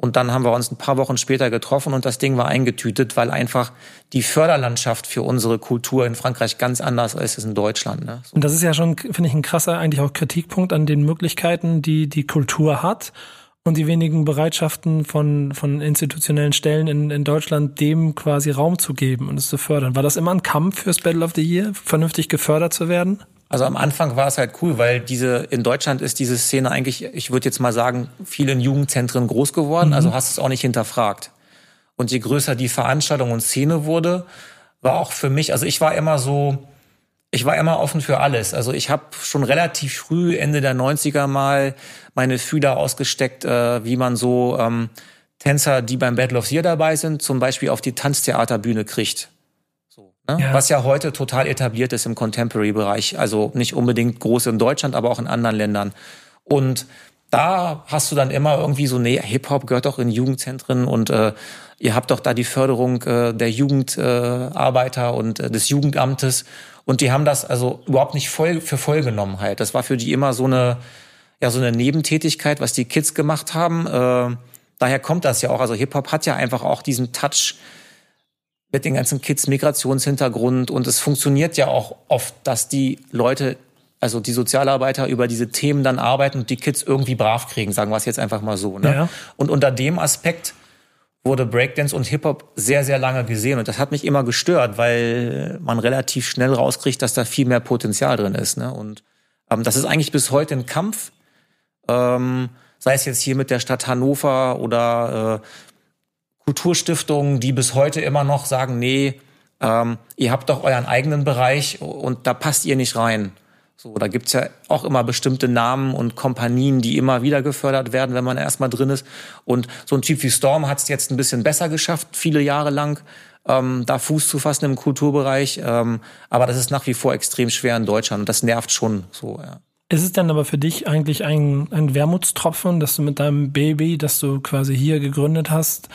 Und dann haben wir uns ein paar Wochen später getroffen und das Ding war eingetütet, weil einfach die Förderlandschaft für unsere Kultur in Frankreich ganz anders ist als in Deutschland. Ne? So. Und das ist ja schon, finde ich, ein krasser eigentlich auch Kritikpunkt an den Möglichkeiten, die die Kultur hat und die wenigen Bereitschaften von, von institutionellen Stellen in, in Deutschland, dem quasi Raum zu geben und es zu fördern. War das immer ein Kampf fürs Battle of the Year, vernünftig gefördert zu werden? Also am Anfang war es halt cool, weil diese in Deutschland ist diese Szene eigentlich, ich würde jetzt mal sagen, viel in Jugendzentren groß geworden. Also mhm. Also hast es auch nicht hinterfragt. Und je größer die Veranstaltung und Szene wurde, war auch für mich, also ich war immer so, ich war immer offen für alles. Also ich habe schon relativ früh, Ende der 90er mal, meine Fühler ausgesteckt, äh, wie man so ähm, Tänzer, die beim Battle of the Year dabei sind, zum Beispiel auf die Tanztheaterbühne kriegt. Ne? Ja. Was ja heute total etabliert ist im Contemporary-Bereich. Also nicht unbedingt groß in Deutschland, aber auch in anderen Ländern. Und da hast du dann immer irgendwie so, nee, Hip-Hop gehört doch in Jugendzentren und äh, ihr habt doch da die Förderung äh, der Jugendarbeiter äh, und äh, des Jugendamtes. Und die haben das also überhaupt nicht voll für voll genommen halt. Das war für die immer so eine, ja, so eine Nebentätigkeit, was die Kids gemacht haben. Äh, daher kommt das ja auch. Also Hip-Hop hat ja einfach auch diesen Touch, mit den ganzen Kids Migrationshintergrund und es funktioniert ja auch oft, dass die Leute, also die Sozialarbeiter über diese Themen dann arbeiten und die Kids irgendwie brav kriegen, sagen wir es jetzt einfach mal so. Ne? Ja. Und unter dem Aspekt wurde Breakdance und Hip-Hop sehr, sehr lange gesehen. Und das hat mich immer gestört, weil man relativ schnell rauskriegt, dass da viel mehr Potenzial drin ist. Ne? Und ähm, das ist eigentlich bis heute ein Kampf. Ähm, sei es jetzt hier mit der Stadt Hannover oder äh, Kulturstiftungen, die bis heute immer noch sagen, nee, ähm, ihr habt doch euren eigenen Bereich und da passt ihr nicht rein. So, da gibt's ja auch immer bestimmte Namen und Kompanien, die immer wieder gefördert werden, wenn man erstmal drin ist. Und so ein Typ wie Storm hat es jetzt ein bisschen besser geschafft, viele Jahre lang, ähm, da Fuß zu fassen im Kulturbereich. Ähm, aber das ist nach wie vor extrem schwer in Deutschland und das nervt schon so, ja. Ist es dann aber für dich eigentlich ein, ein Wermutstropfen, dass du mit deinem Baby, das du quasi hier gegründet hast,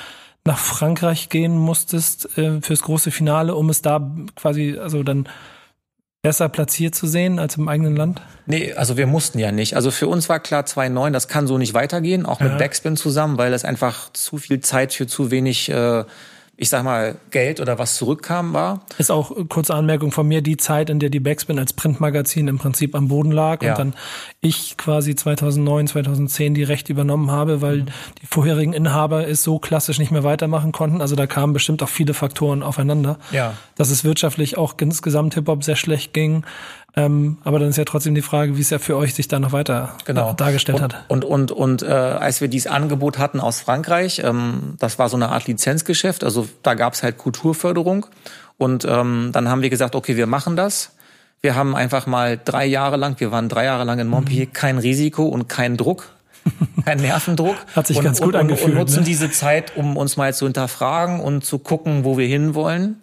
nach Frankreich gehen musstest äh, fürs große Finale, um es da quasi, also dann besser platziert zu sehen als im eigenen Land? Nee, also wir mussten ja nicht. Also für uns war klar 2-9, das kann so nicht weitergehen, auch mit ja. Backspin zusammen, weil das einfach zu viel Zeit für zu wenig äh, ich sag mal, Geld oder was zurückkam war. Ist auch äh, kurze Anmerkung von mir, die Zeit, in der die Backspin als Printmagazin im Prinzip am Boden lag ja. und dann ich quasi 2009, 2010 die Rechte übernommen habe, weil mhm. die vorherigen Inhaber es so klassisch nicht mehr weitermachen konnten. Also da kamen bestimmt auch viele Faktoren aufeinander. Ja. Dass es wirtschaftlich auch insgesamt Hip-Hop sehr schlecht ging. Ähm, aber dann ist ja trotzdem die Frage, wie es ja für euch sich da noch weiter genau. dargestellt und, hat. Und, und, und äh, als wir dieses Angebot hatten aus Frankreich, ähm, das war so eine Art Lizenzgeschäft, also da gab es halt Kulturförderung. Und ähm, dann haben wir gesagt, okay, wir machen das. Wir haben einfach mal drei Jahre lang, wir waren drei Jahre lang in Montpellier, mhm. kein Risiko und kein Druck. Kein Nervendruck. Hat sich und, ganz gut und, angefühlt. Und nutzen ne? diese Zeit, um uns mal zu hinterfragen und zu gucken, wo wir hinwollen.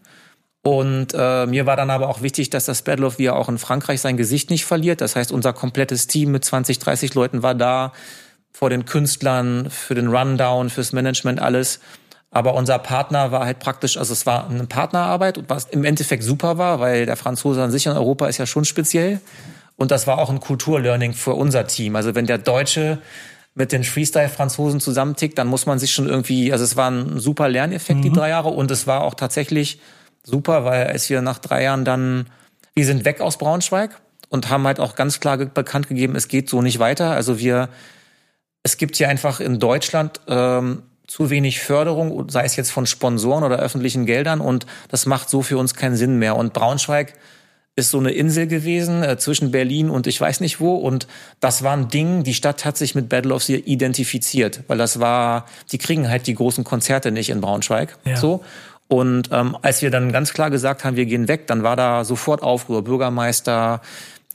Und äh, mir war dann aber auch wichtig, dass das Battle of Wir auch in Frankreich sein Gesicht nicht verliert. Das heißt, unser komplettes Team mit 20, 30 Leuten war da, vor den Künstlern, für den Rundown, fürs Management, alles. Aber unser Partner war halt praktisch, also es war eine Partnerarbeit, was im Endeffekt super war, weil der Franzose an sich in Europa ist ja schon speziell. Und das war auch ein Kulturlearning für unser Team. Also wenn der Deutsche mit den Freestyle-Franzosen zusammentickt, dann muss man sich schon irgendwie, also es war ein super Lerneffekt, mhm. die drei Jahre. Und es war auch tatsächlich super, weil als wir nach drei Jahren dann, wir sind weg aus Braunschweig und haben halt auch ganz klar bekannt gegeben, es geht so nicht weiter. Also wir, es gibt hier einfach in Deutschland ähm, zu wenig Förderung, sei es jetzt von Sponsoren oder öffentlichen Geldern und das macht so für uns keinen Sinn mehr. Und Braunschweig ist so eine Insel gewesen äh, zwischen Berlin und ich weiß nicht wo und das war ein Ding, die Stadt hat sich mit Battle of the identifiziert, weil das war, die kriegen halt die großen Konzerte nicht in Braunschweig, ja. so und ähm, als wir dann ganz klar gesagt haben, wir gehen weg, dann war da sofort Aufruhr. Bürgermeister,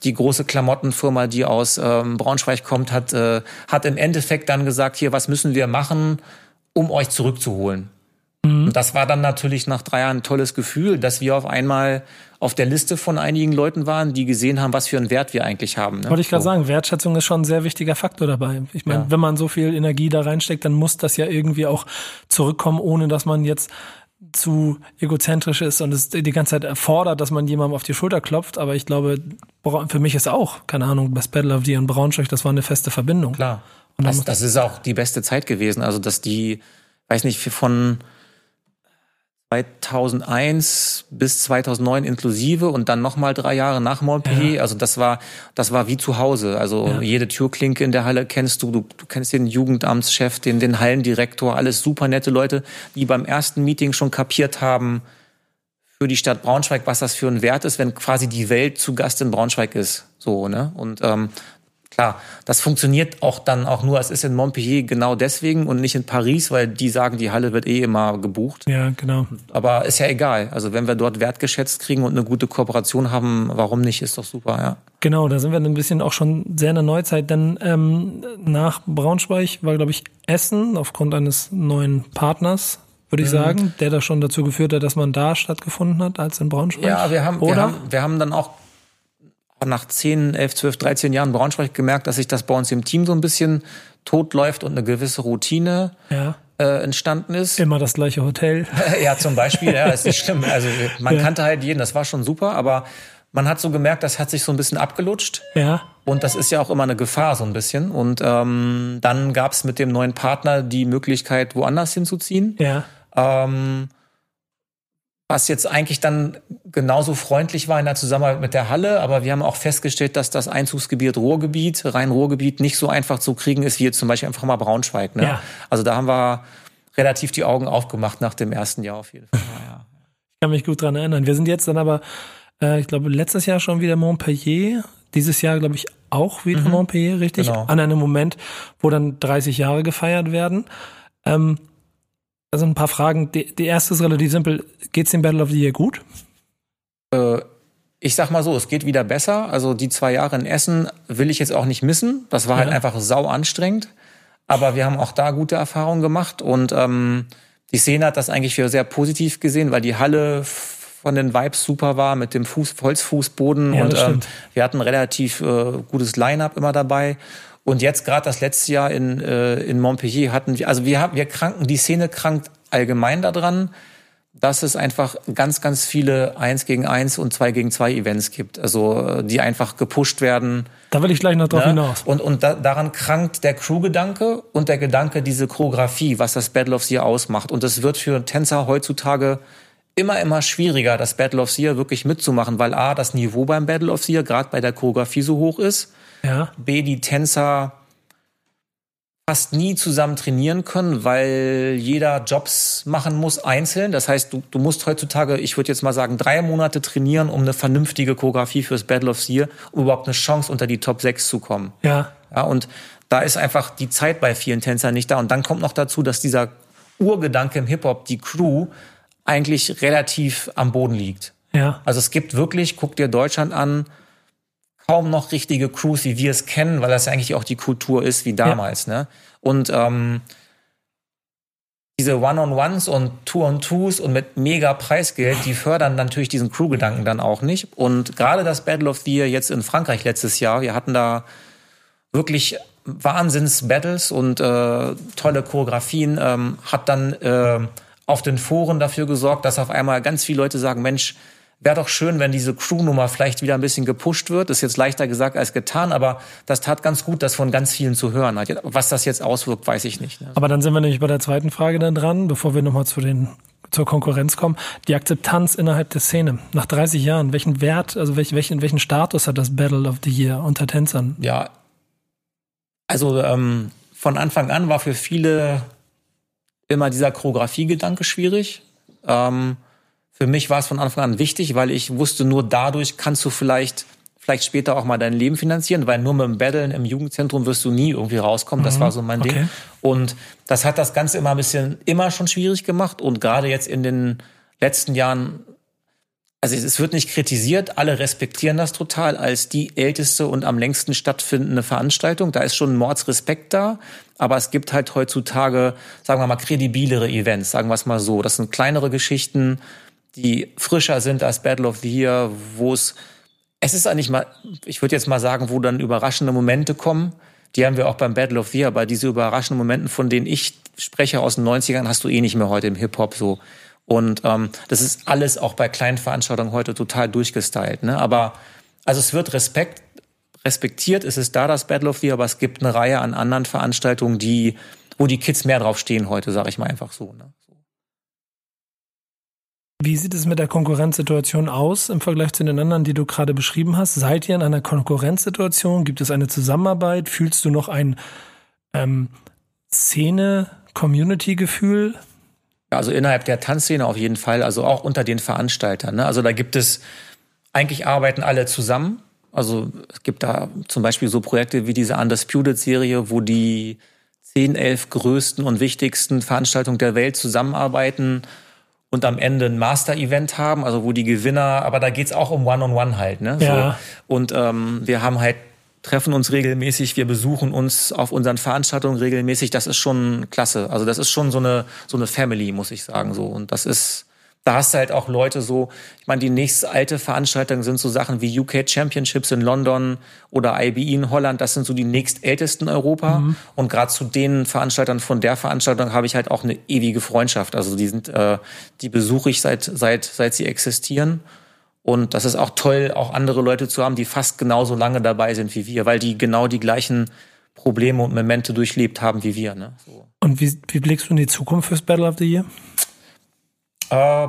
die große Klamottenfirma, die aus ähm, Braunschweig kommt, hat, äh, hat im Endeffekt dann gesagt, hier, was müssen wir machen, um euch zurückzuholen? Mhm. Und das war dann natürlich nach drei Jahren ein tolles Gefühl, dass wir auf einmal auf der Liste von einigen Leuten waren, die gesehen haben, was für einen Wert wir eigentlich haben. Ne? Wollte ich gerade so. sagen, Wertschätzung ist schon ein sehr wichtiger Faktor dabei. Ich meine, ja. wenn man so viel Energie da reinsteckt, dann muss das ja irgendwie auch zurückkommen, ohne dass man jetzt zu egozentrisch ist und es die ganze Zeit erfordert, dass man jemandem auf die Schulter klopft. Aber ich glaube, für mich ist auch, keine Ahnung, das Battle of the und Braunschweig, das war eine feste Verbindung. Klar. Und das, das ist auch die beste Zeit gewesen. Also, dass die, weiß nicht, von 2001 bis 2009 inklusive und dann nochmal drei Jahre nach Montpellier. Ja. Also das war, das war wie zu Hause. Also ja. jede Türklinke in der Halle kennst du. du. Du kennst den Jugendamtschef, den, den Hallendirektor, alles super nette Leute, die beim ersten Meeting schon kapiert haben, für die Stadt Braunschweig, was das für ein Wert ist, wenn quasi die Welt zu Gast in Braunschweig ist. So, ne? Und ähm, Klar, das funktioniert auch dann auch nur, es ist in Montpellier genau deswegen und nicht in Paris, weil die sagen, die Halle wird eh immer gebucht. Ja, genau. Aber ist ja egal. Also wenn wir dort wertgeschätzt kriegen und eine gute Kooperation haben, warum nicht? Ist doch super, ja. Genau, da sind wir ein bisschen auch schon sehr in der Neuzeit, denn ähm, nach Braunschweig war, glaube ich, Essen aufgrund eines neuen Partners, würde ich mhm. sagen, der da schon dazu geführt hat, dass man da stattgefunden hat als in Braunschweig. Ja, wir haben, Oder? wir haben, wir haben dann auch nach 10, 11, 12, 13 Jahren Braunschweig gemerkt, dass sich das bei uns im Team so ein bisschen tot läuft und eine gewisse Routine ja. äh, entstanden ist. Immer das gleiche Hotel. ja, zum Beispiel, ja, ist nicht schlimm. Also man ja. kannte halt jeden, das war schon super, aber man hat so gemerkt, das hat sich so ein bisschen abgelutscht. Ja. Und das ist ja auch immer eine Gefahr, so ein bisschen. Und ähm, dann gab es mit dem neuen Partner die Möglichkeit, woanders hinzuziehen. Ja. Ähm, was jetzt eigentlich dann genauso freundlich war in der Zusammenarbeit mit der Halle, aber wir haben auch festgestellt, dass das Einzugsgebiet Ruhrgebiet, Rhein-Ruhrgebiet nicht so einfach zu kriegen ist, wie jetzt zum Beispiel einfach mal Braunschweig. Ne? Ja. Also da haben wir relativ die Augen aufgemacht nach dem ersten Jahr auf jeden Fall. Ja. Ich kann mich gut dran erinnern. Wir sind jetzt dann aber, äh, ich glaube, letztes Jahr schon wieder Montpellier. Dieses Jahr, glaube ich, auch wieder mhm. Montpellier, richtig? Genau. An einem Moment, wo dann 30 Jahre gefeiert werden. Ähm, also ein paar Fragen. Die, die erste ist relativ simpel. Geht's dem Battle of the Year gut? Äh, ich sag mal so, es geht wieder besser. Also die zwei Jahre in Essen will ich jetzt auch nicht missen. Das war halt ja. halt einfach sau anstrengend. Aber wir haben auch da gute Erfahrungen gemacht und ähm, die Szene hat das eigentlich für sehr positiv gesehen, weil die Halle von den Vibes super war mit dem Fuß, Holzfußboden ja, und ähm, wir hatten relativ äh, gutes Line-up immer dabei. Und jetzt gerade das letzte Jahr in, äh, in Montpellier hatten wir, also wir haben, wir kranken, die Szene krankt allgemein daran, dass es einfach ganz, ganz viele Eins gegen Eins und Zwei gegen Zwei Events gibt, also die einfach gepusht werden. Da will ich gleich noch drauf ne? hinaus. Und, und da, daran krankt der Crew-Gedanke und der Gedanke, diese Choreografie, was das Battle of the Year ausmacht. Und es wird für Tänzer heutzutage immer, immer schwieriger, das Battle of the Year wirklich mitzumachen, weil A, das Niveau beim Battle of the Year, gerade bei der Choreografie so hoch ist ja. B, die Tänzer fast nie zusammen trainieren können, weil jeder Jobs machen muss einzeln. Das heißt, du, du musst heutzutage, ich würde jetzt mal sagen, drei Monate trainieren, um eine vernünftige Choreografie fürs Battle of the Year, um überhaupt eine Chance unter die Top 6 zu kommen. Ja. Ja, und da ist einfach die Zeit bei vielen Tänzern nicht da. Und dann kommt noch dazu, dass dieser Urgedanke im Hip-Hop, die Crew, eigentlich relativ am Boden liegt. Ja. Also es gibt wirklich, guck dir Deutschland an, kaum noch richtige Crews, wie wir es kennen, weil das eigentlich auch die Kultur ist wie damals. Ja. Ne? Und ähm, diese One-on-Ones und Two-on-Twos und mit mega Preisgeld, die fördern natürlich diesen Crew-Gedanken dann auch nicht. Und gerade das Battle of the Year jetzt in Frankreich letztes Jahr, wir hatten da wirklich Wahnsinns-Battles und äh, tolle Choreografien, ähm, hat dann äh, auf den Foren dafür gesorgt, dass auf einmal ganz viele Leute sagen, Mensch, wäre doch schön, wenn diese Crew-Nummer vielleicht wieder ein bisschen gepusht wird. Das ist jetzt leichter gesagt als getan, aber das tat ganz gut, das von ganz vielen zu hören hat. Was das jetzt auswirkt, weiß ich nicht. Ne? Aber dann sind wir nämlich bei der zweiten Frage dann dran, bevor wir nochmal zu den zur Konkurrenz kommen. Die Akzeptanz innerhalb der Szene. Nach 30 Jahren, welchen Wert, also welchen, welchen, welchen Status hat das Battle of the Year unter Tänzern? Ja, also ähm, von Anfang an war für viele immer dieser Choreografie-Gedanke schwierig. Ähm, für mich war es von Anfang an wichtig, weil ich wusste, nur dadurch kannst du vielleicht vielleicht später auch mal dein Leben finanzieren, weil nur mit dem Battlen im Jugendzentrum wirst du nie irgendwie rauskommen. Das mhm. war so mein okay. Ding. Und das hat das Ganze immer ein bisschen immer schon schwierig gemacht und gerade jetzt in den letzten Jahren also es wird nicht kritisiert, alle respektieren das total als die älteste und am längsten stattfindende Veranstaltung. Da ist schon ein Mordsrespekt da, aber es gibt halt heutzutage, sagen wir mal, kredibilere Events, sagen wir es mal so. Das sind kleinere Geschichten, die frischer sind als Battle of the Year, wo es, es ist eigentlich mal, ich würde jetzt mal sagen, wo dann überraschende Momente kommen. Die haben wir auch beim Battle of the Year, aber diese überraschenden Momente, von denen ich spreche aus den 90ern, hast du eh nicht mehr heute im Hip-Hop so. Und ähm, das ist alles auch bei kleinen Veranstaltungen heute total durchgestylt. Ne? Aber also es wird Respekt respektiert, es ist da das Battle of the Year, aber es gibt eine Reihe an anderen Veranstaltungen, die, wo die Kids mehr drauf stehen heute, sage ich mal einfach so. Ne? Wie sieht es mit der Konkurrenzsituation aus im Vergleich zu den anderen, die du gerade beschrieben hast? Seid ihr in einer Konkurrenzsituation? Gibt es eine Zusammenarbeit? Fühlst du noch ein ähm, Szene-Community-Gefühl? Also innerhalb der Tanzszene auf jeden Fall, also auch unter den Veranstaltern. Ne? Also da gibt es, eigentlich arbeiten alle zusammen. Also es gibt da zum Beispiel so Projekte wie diese Undisputed-Serie, wo die zehn, elf größten und wichtigsten Veranstaltungen der Welt zusammenarbeiten und am Ende ein Master-Event haben, also wo die Gewinner, aber da geht's auch um One-on-One -on -One halt. Ne? Ja. So. Und ähm, wir haben halt treffen uns regelmäßig, wir besuchen uns auf unseren Veranstaltungen regelmäßig. Das ist schon klasse. Also das ist schon so eine so eine Family, muss ich sagen so. Und das ist da hast du halt auch Leute so, ich meine, die nächste alte Veranstaltung sind so Sachen wie UK Championships in London oder IBE in Holland, das sind so die nächstältesten Europa. Mhm. Und gerade zu den Veranstaltern von der Veranstaltung habe ich halt auch eine ewige Freundschaft. Also die sind, äh, die besuche ich seit, seit, seit sie existieren. Und das ist auch toll, auch andere Leute zu haben, die fast genauso lange dabei sind wie wir, weil die genau die gleichen Probleme und Momente durchlebt haben wie wir. Ne? So. Und wie, wie blickst du in die Zukunft fürs Battle of the Year? Äh,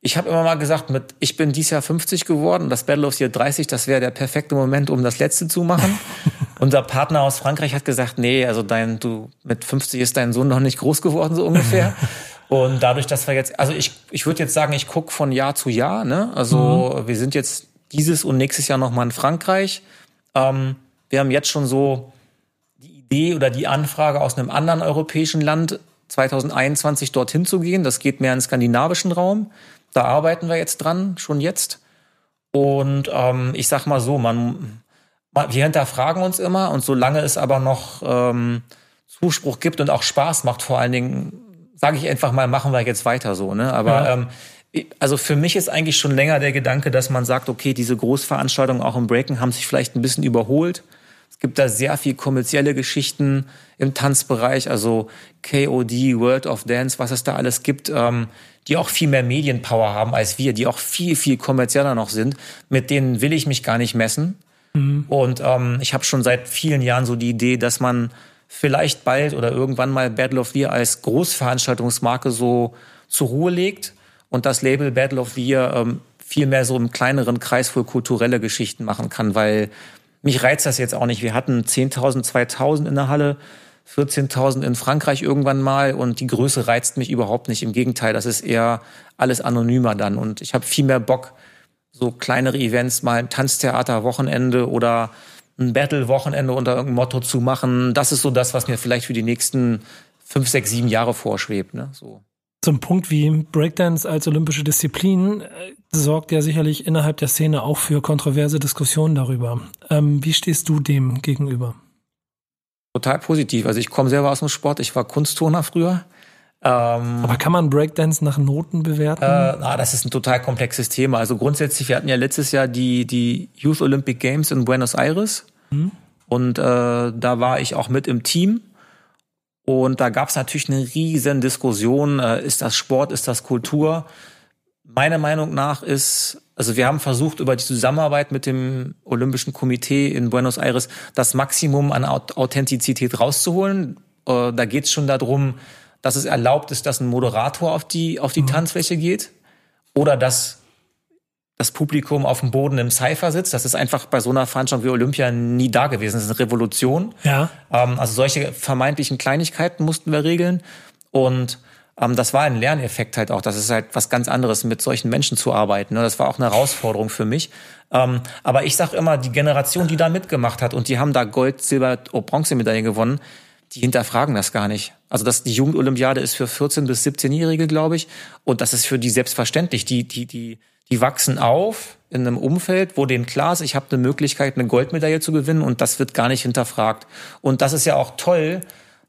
ich habe immer mal gesagt, mit ich bin dieses Jahr 50 geworden, das Battle of the Year 30, das wäre der perfekte Moment, um das letzte zu machen. Unser Partner aus Frankreich hat gesagt, nee, also dein du mit 50 ist dein Sohn noch nicht groß geworden so ungefähr. Und dadurch, dass wir jetzt, also ich ich würde jetzt sagen, ich gucke von Jahr zu Jahr, ne? Also mhm. wir sind jetzt dieses und nächstes Jahr noch mal in Frankreich. Ähm, wir haben jetzt schon so die Idee oder die Anfrage aus einem anderen europäischen Land 2021 dorthin zu gehen. Das geht mehr in den skandinavischen Raum. Da arbeiten wir jetzt dran, schon jetzt. Und ähm, ich sag mal so, man, man, wir hinterfragen uns immer und solange es aber noch ähm, Zuspruch gibt und auch Spaß macht, vor allen Dingen, sage ich einfach mal, machen wir jetzt weiter so. Ne? Aber ja. ähm, also für mich ist eigentlich schon länger der Gedanke, dass man sagt, okay, diese Großveranstaltungen auch im Breaken haben sich vielleicht ein bisschen überholt. Gibt da sehr viel kommerzielle Geschichten im Tanzbereich, also KOD, World of Dance, was es da alles gibt, ähm, die auch viel mehr Medienpower haben als wir, die auch viel, viel kommerzieller noch sind. Mit denen will ich mich gar nicht messen. Mhm. Und ähm, ich habe schon seit vielen Jahren so die Idee, dass man vielleicht bald oder irgendwann mal Battle of Year als Großveranstaltungsmarke so zur Ruhe legt und das Label Battle of Year ähm, viel mehr so im kleineren Kreis für kulturelle Geschichten machen kann, weil mich reizt das jetzt auch nicht. Wir hatten 10.000, 2.000 in der Halle, 14.000 in Frankreich irgendwann mal und die Größe reizt mich überhaupt nicht. Im Gegenteil, das ist eher alles anonymer dann und ich habe viel mehr Bock, so kleinere Events, mal ein Tanztheater-Wochenende oder ein Battle-Wochenende unter irgendeinem Motto zu machen. Das ist so das, was mir vielleicht für die nächsten fünf, sechs, sieben Jahre vorschwebt. Ne? So so ein Punkt wie Breakdance als olympische Disziplin äh, sorgt ja sicherlich innerhalb der Szene auch für kontroverse Diskussionen darüber. Ähm, wie stehst du dem gegenüber? Total positiv. Also ich komme selber aus dem Sport. Ich war Kunstturner früher. Ähm, Aber kann man Breakdance nach Noten bewerten? Äh, na, das ist ein total komplexes Thema. Also grundsätzlich, wir hatten ja letztes Jahr die, die Youth Olympic Games in Buenos Aires. Mhm. Und äh, da war ich auch mit im Team. Und da gab es natürlich eine riesen Diskussion, äh, ist das Sport, ist das Kultur? Meiner Meinung nach ist, also wir haben versucht, über die Zusammenarbeit mit dem Olympischen Komitee in Buenos Aires das Maximum an Authentizität rauszuholen. Äh, da geht es schon darum, dass es erlaubt ist, dass ein Moderator auf die, auf die mhm. Tanzfläche geht oder dass das Publikum auf dem Boden im Cypher sitzt. Das ist einfach bei so einer Veranstaltung wie Olympia nie da gewesen. Das ist eine Revolution. Ja. Ähm, also solche vermeintlichen Kleinigkeiten mussten wir regeln. Und ähm, das war ein Lerneffekt halt auch. Das ist halt was ganz anderes, mit solchen Menschen zu arbeiten. Ne? Das war auch eine Herausforderung für mich. Ähm, aber ich sage immer, die Generation, die da mitgemacht hat und die haben da Gold, Silber, oh, Bronzemedaille gewonnen, die hinterfragen das gar nicht. Also das, die Jugendolympiade ist für 14- bis 17-Jährige, glaube ich. Und das ist für die selbstverständlich. Die, die, die, die wachsen auf in einem Umfeld, wo denen klar ist, ich habe eine Möglichkeit, eine Goldmedaille zu gewinnen und das wird gar nicht hinterfragt. Und das ist ja auch toll,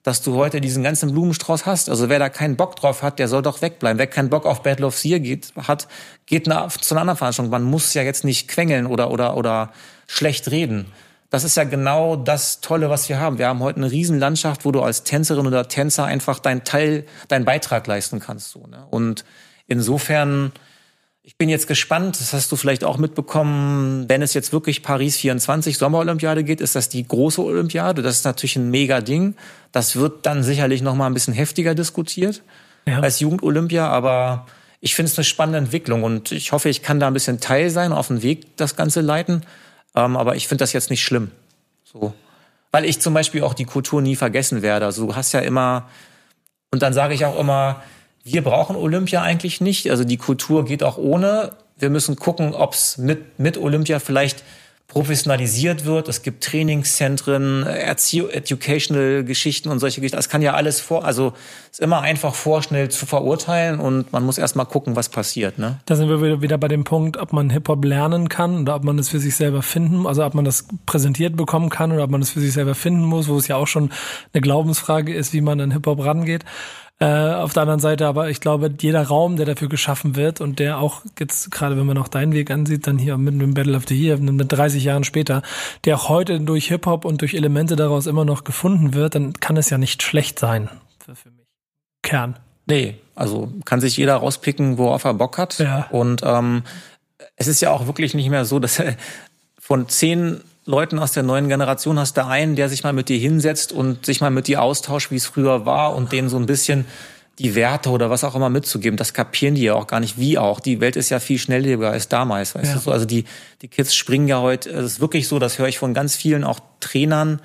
dass du heute diesen ganzen Blumenstrauß hast. Also wer da keinen Bock drauf hat, der soll doch wegbleiben. Wer keinen Bock auf Battle of Seer geht, hat, geht nach, zu einer anderen Veranstaltung. Man muss ja jetzt nicht quengeln oder, oder, oder schlecht reden. Das ist ja genau das Tolle, was wir haben. Wir haben heute eine Riesenlandschaft, wo du als Tänzerin oder Tänzer einfach deinen Teil, deinen Beitrag leisten kannst. So, ne? Und insofern, ich bin jetzt gespannt, das hast du vielleicht auch mitbekommen, wenn es jetzt wirklich Paris 24 Sommerolympiade geht, ist das die große Olympiade. Das ist natürlich ein mega Ding. Das wird dann sicherlich noch mal ein bisschen heftiger diskutiert ja. als Jugendolympia, aber ich finde es eine spannende Entwicklung und ich hoffe, ich kann da ein bisschen Teil sein, auf dem Weg das Ganze leiten. Ähm, aber ich finde das jetzt nicht schlimm. So. Weil ich zum Beispiel auch die Kultur nie vergessen werde. Also du hast ja immer, und dann sage ich auch immer, wir brauchen Olympia eigentlich nicht. Also die Kultur geht auch ohne. Wir müssen gucken, ob es mit, mit Olympia vielleicht professionalisiert wird. Es gibt Trainingszentren, Erzie Educational Geschichten und solche Geschichten. Das kann ja alles vor, also ist immer einfach vorschnell zu verurteilen und man muss erstmal gucken, was passiert. Ne? Da sind wir wieder bei dem Punkt, ob man Hip-Hop lernen kann oder ob man es für sich selber finden, also ob man das präsentiert bekommen kann oder ob man es für sich selber finden muss, wo es ja auch schon eine Glaubensfrage ist, wie man an Hip-Hop rangeht. Äh, auf der anderen Seite aber, ich glaube, jeder Raum, der dafür geschaffen wird und der auch jetzt, gerade wenn man auch deinen Weg ansieht, dann hier mit dem Battle of the Year, mit 30 Jahren später, der auch heute durch Hip-Hop und durch Elemente daraus immer noch gefunden wird, dann kann es ja nicht schlecht sein für, für mich. Kern. Nee, also kann sich jeder rauspicken, worauf er Bock hat. Ja. Und ähm, es ist ja auch wirklich nicht mehr so, dass von zehn Leuten aus der neuen Generation hast du einen, der sich mal mit dir hinsetzt und sich mal mit dir austauscht, wie es früher war und denen so ein bisschen die Werte oder was auch immer mitzugeben. Das kapieren die ja auch gar nicht, wie auch. Die Welt ist ja viel schnelllebiger als damals, weißt ja. du so. Also die, die Kids springen ja heute, es ist wirklich so, das höre ich von ganz vielen auch Trainern,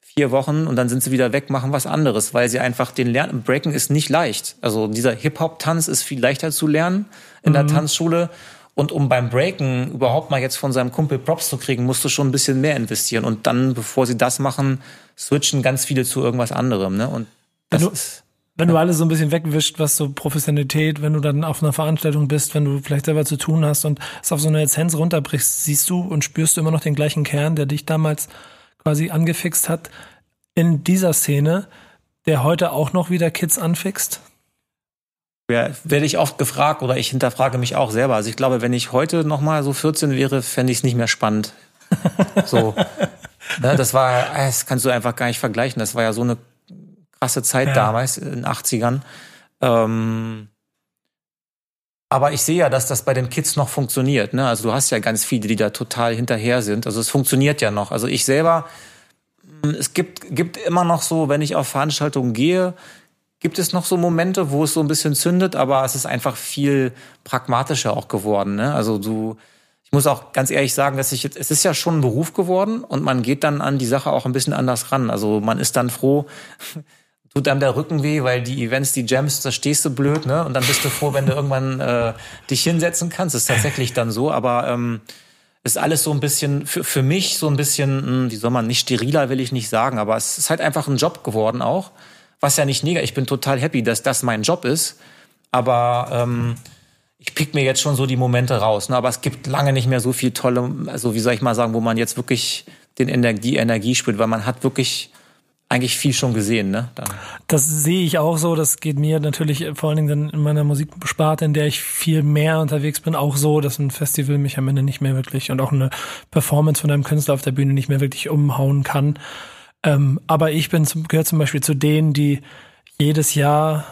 vier Wochen und dann sind sie wieder weg, machen was anderes, weil sie einfach den Lernen, Breaken ist nicht leicht. Also dieser Hip-Hop-Tanz ist viel leichter zu lernen in mhm. der Tanzschule und um beim Breaken überhaupt mal jetzt von seinem Kumpel Props zu kriegen, musst du schon ein bisschen mehr investieren. Und dann, bevor sie das machen, switchen ganz viele zu irgendwas anderem. Ne? Und das wenn du, ist. Wenn du alles so ein bisschen wegwischt, was so Professionalität, wenn du dann auf einer Veranstaltung bist, wenn du vielleicht selber zu tun hast und es auf so eine Essenz runterbrichst, siehst du und spürst du immer noch den gleichen Kern, der dich damals quasi angefixt hat in dieser Szene, der heute auch noch wieder Kids anfixt? Ja, werde ich oft gefragt oder ich hinterfrage mich auch selber. Also ich glaube, wenn ich heute noch mal so 14 wäre, fände ich es nicht mehr spannend. so. Ne, das war, das kannst du einfach gar nicht vergleichen. Das war ja so eine krasse Zeit ja. damals, in den 80ern. Ähm, aber ich sehe ja, dass das bei den Kids noch funktioniert. Ne? Also du hast ja ganz viele, die da total hinterher sind. Also es funktioniert ja noch. Also ich selber, es gibt, gibt immer noch so, wenn ich auf Veranstaltungen gehe, gibt es noch so Momente, wo es so ein bisschen zündet, aber es ist einfach viel pragmatischer auch geworden. Ne? Also du, ich muss auch ganz ehrlich sagen, dass ich jetzt, es ist ja schon ein Beruf geworden und man geht dann an die Sache auch ein bisschen anders ran. Also man ist dann froh, tut einem der Rücken weh, weil die Events, die Jams, da stehst du blöd, ne? Und dann bist du froh, wenn du irgendwann äh, dich hinsetzen kannst. Das ist tatsächlich dann so, aber ähm, ist alles so ein bisschen, für, für mich so ein bisschen, hm, wie soll man, nicht steriler will ich nicht sagen, aber es ist halt einfach ein Job geworden auch was ja nicht negativ. Ich bin total happy, dass das mein Job ist. Aber ähm, ich pick mir jetzt schon so die Momente raus. Ne? Aber es gibt lange nicht mehr so viel tolle, also wie soll ich mal sagen, wo man jetzt wirklich den Energie, Energie spürt, weil man hat wirklich eigentlich viel schon gesehen, ne? Dann. Das sehe ich auch so. Das geht mir natürlich vor allen Dingen in meiner Musiksparte, in der ich viel mehr unterwegs bin, auch so, dass ein Festival mich am Ende nicht mehr wirklich und auch eine Performance von einem Künstler auf der Bühne nicht mehr wirklich umhauen kann. Ähm, aber ich bin zum, gehöre zum Beispiel zu denen, die jedes Jahr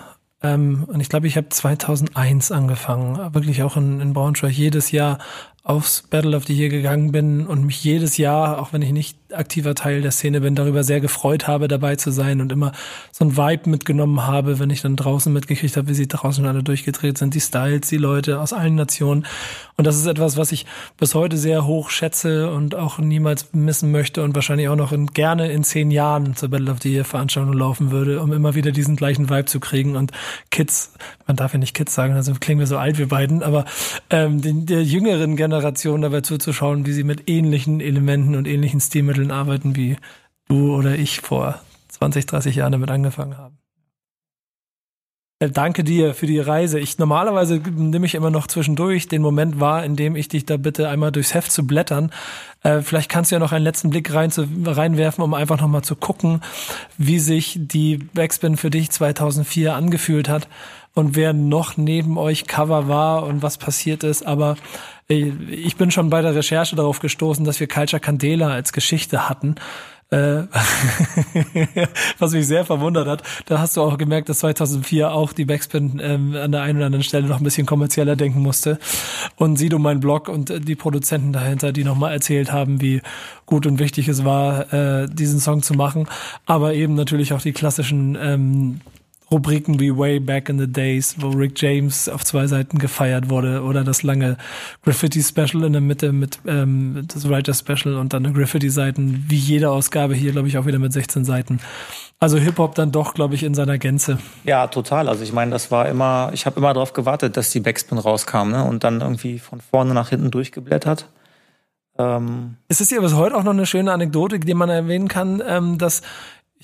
ähm, und ich glaube, ich habe 2001 angefangen, wirklich auch in, in Braunschweig jedes Jahr aufs Battle of the Year gegangen bin und mich jedes Jahr, auch wenn ich nicht aktiver Teil der Szene bin, darüber sehr gefreut habe, dabei zu sein und immer so ein Vibe mitgenommen habe, wenn ich dann draußen mitgekriegt habe, wie sie draußen alle durchgedreht sind, die Styles, die Leute aus allen Nationen. Und das ist etwas, was ich bis heute sehr hoch schätze und auch niemals missen möchte und wahrscheinlich auch noch in, gerne in zehn Jahren zur Battle of the Year Veranstaltung laufen würde, um immer wieder diesen gleichen Vibe zu kriegen. Und Kids, man darf ja nicht Kids sagen, also klingen wir so alt wir beiden, aber ähm, den, der jüngeren Generation dabei zuzuschauen, wie sie mit ähnlichen Elementen und ähnlichen Stilmitteln arbeiten, wie du oder ich vor 20, 30 Jahren damit angefangen haben. Äh, danke dir für die Reise. Ich normalerweise nehme ich immer noch zwischendurch den Moment wahr, in dem ich dich da bitte einmal durchs Heft zu blättern. Äh, vielleicht kannst du ja noch einen letzten Blick rein zu, reinwerfen, um einfach noch mal zu gucken, wie sich die Backspin für dich 2004 angefühlt hat und wer noch neben euch Cover war und was passiert ist. Aber ich bin schon bei der Recherche darauf gestoßen, dass wir Culture Candela als Geschichte hatten. Äh, was mich sehr verwundert hat, da hast du auch gemerkt, dass 2004 auch die Backspin ähm, an der einen oder anderen Stelle noch ein bisschen kommerzieller denken musste. Und sieh du mein Blog und äh, die Produzenten dahinter, die nochmal erzählt haben, wie gut und wichtig es war, äh, diesen Song zu machen. Aber eben natürlich auch die klassischen ähm, Rubriken wie Way Back in the Days, wo Rick James auf zwei Seiten gefeiert wurde, oder das lange Graffiti-Special in der Mitte mit ähm, das Writer-Special und dann Graffiti-Seiten, wie jede Ausgabe hier, glaube ich, auch wieder mit 16 Seiten. Also Hip-Hop dann doch, glaube ich, in seiner Gänze. Ja, total. Also ich meine, das war immer, ich habe immer darauf gewartet, dass die Backspin rauskam, ne? Und dann irgendwie von vorne nach hinten durchgeblättert. Ähm es ist ja bis heute auch noch eine schöne Anekdote, die man erwähnen kann, ähm, dass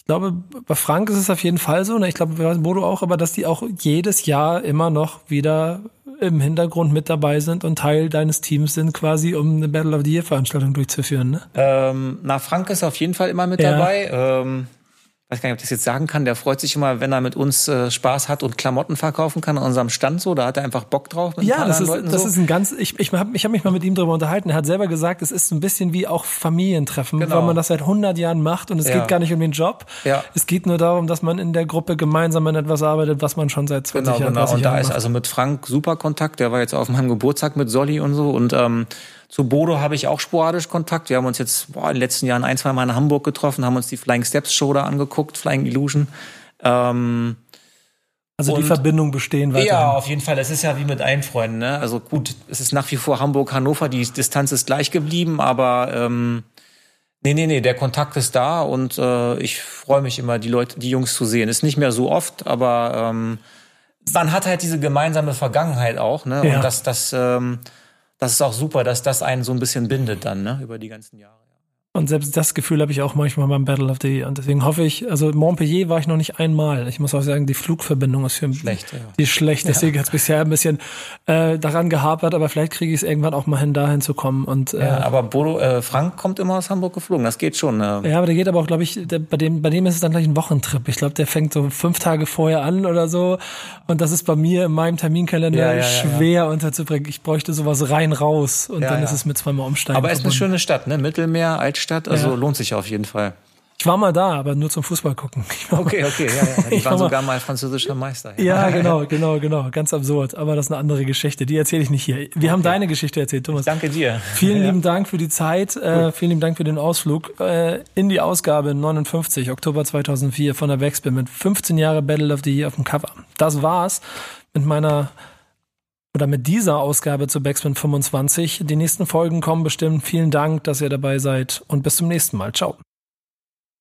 ich glaube, bei Frank ist es auf jeden Fall so, ne? ich glaube, bei Bodo auch, aber dass die auch jedes Jahr immer noch wieder im Hintergrund mit dabei sind und Teil deines Teams sind, quasi, um eine Battle of the Year Veranstaltung durchzuführen. Ne? Ähm, na, Frank ist auf jeden Fall immer mit ja. dabei. Ähm, weiß gar nicht, ob ich das jetzt sagen kann, der freut sich immer, wenn er mit uns äh, Spaß hat und Klamotten verkaufen kann an unserem Stand so. Da hat er einfach Bock drauf. Mit ja, das ist, das so. ist ein ganz, ich, ich habe ich hab mich mal mit ihm darüber unterhalten. Er hat selber gesagt, es ist ein bisschen wie auch Familientreffen, genau. weil man das seit 100 Jahren macht und es ja. geht gar nicht um den Job. Ja. Es geht nur darum, dass man in der Gruppe gemeinsam an etwas arbeitet, was man schon seit 20 genau, Jahren Genau, und da ist also mit Frank super Kontakt. Der war jetzt auf meinem Geburtstag mit Solly und so und ähm, zu Bodo habe ich auch sporadisch Kontakt. Wir haben uns jetzt boah, in den letzten Jahren ein, zwei Mal in Hamburg getroffen, haben uns die Flying Steps Show da angeguckt, Flying Illusion. Ähm, also die Verbindung bestehen weiter. Ja, auf jeden Fall. Es ist ja wie mit allen Freunden. Ne? Also gut, es ist nach wie vor Hamburg-Hannover. Die Distanz ist gleich geblieben, aber ähm, nee, nee, nee, der Kontakt ist da und äh, ich freue mich immer, die Leute, die Jungs zu sehen. Ist nicht mehr so oft, aber ähm, man hat halt diese gemeinsame Vergangenheit auch, ne? Ja. Und das, das ähm, das ist auch super, dass das einen so ein bisschen bindet dann, ne, über die ganzen Jahre. Und selbst das Gefühl habe ich auch manchmal beim Battle of the Year. Und deswegen hoffe ich, also Montpellier war ich noch nicht einmal. Ich muss auch sagen, die Flugverbindung ist für schlecht. Ja. Die ist schlecht. Deswegen ja. hat es bisher ein bisschen äh, daran gehapert, aber vielleicht kriege ich es irgendwann auch mal hin, dahin zu kommen. Und, äh, ja, aber Bodo, äh, Frank kommt immer aus Hamburg geflogen. Das geht schon. Äh. Ja, aber der geht aber auch, glaube ich, der, bei dem, bei dem ist es dann gleich ein Wochentrip. Ich glaube, der fängt so fünf Tage vorher an oder so. Und das ist bei mir in meinem Terminkalender ja, schwer unterzubringen. Ich bräuchte sowas rein raus und dann ist es mit zweimal umsteigen. Aber es ist eine schöne Stadt, ne? Mittelmeer, Altstadt, also lohnt sich auf jeden Fall. Ich war mal da, aber nur zum Fußball gucken. Okay, okay, ja, ja. Die waren war sogar mal französischer Meister. Ja. ja, genau, genau, genau. Ganz absurd. Aber das ist eine andere Geschichte. Die erzähle ich nicht hier. Wir okay. haben deine Geschichte erzählt, Thomas. danke dir. Vielen ja. lieben Dank für die Zeit. Äh, vielen lieben Dank für den Ausflug äh, in die Ausgabe 59, Oktober 2004 von der Backspin mit 15 Jahre Battle of the Year auf dem Cover. Das war's mit meiner oder mit dieser Ausgabe zu Backspin 25. Die nächsten Folgen kommen bestimmt. Vielen Dank, dass ihr dabei seid und bis zum nächsten Mal. Ciao.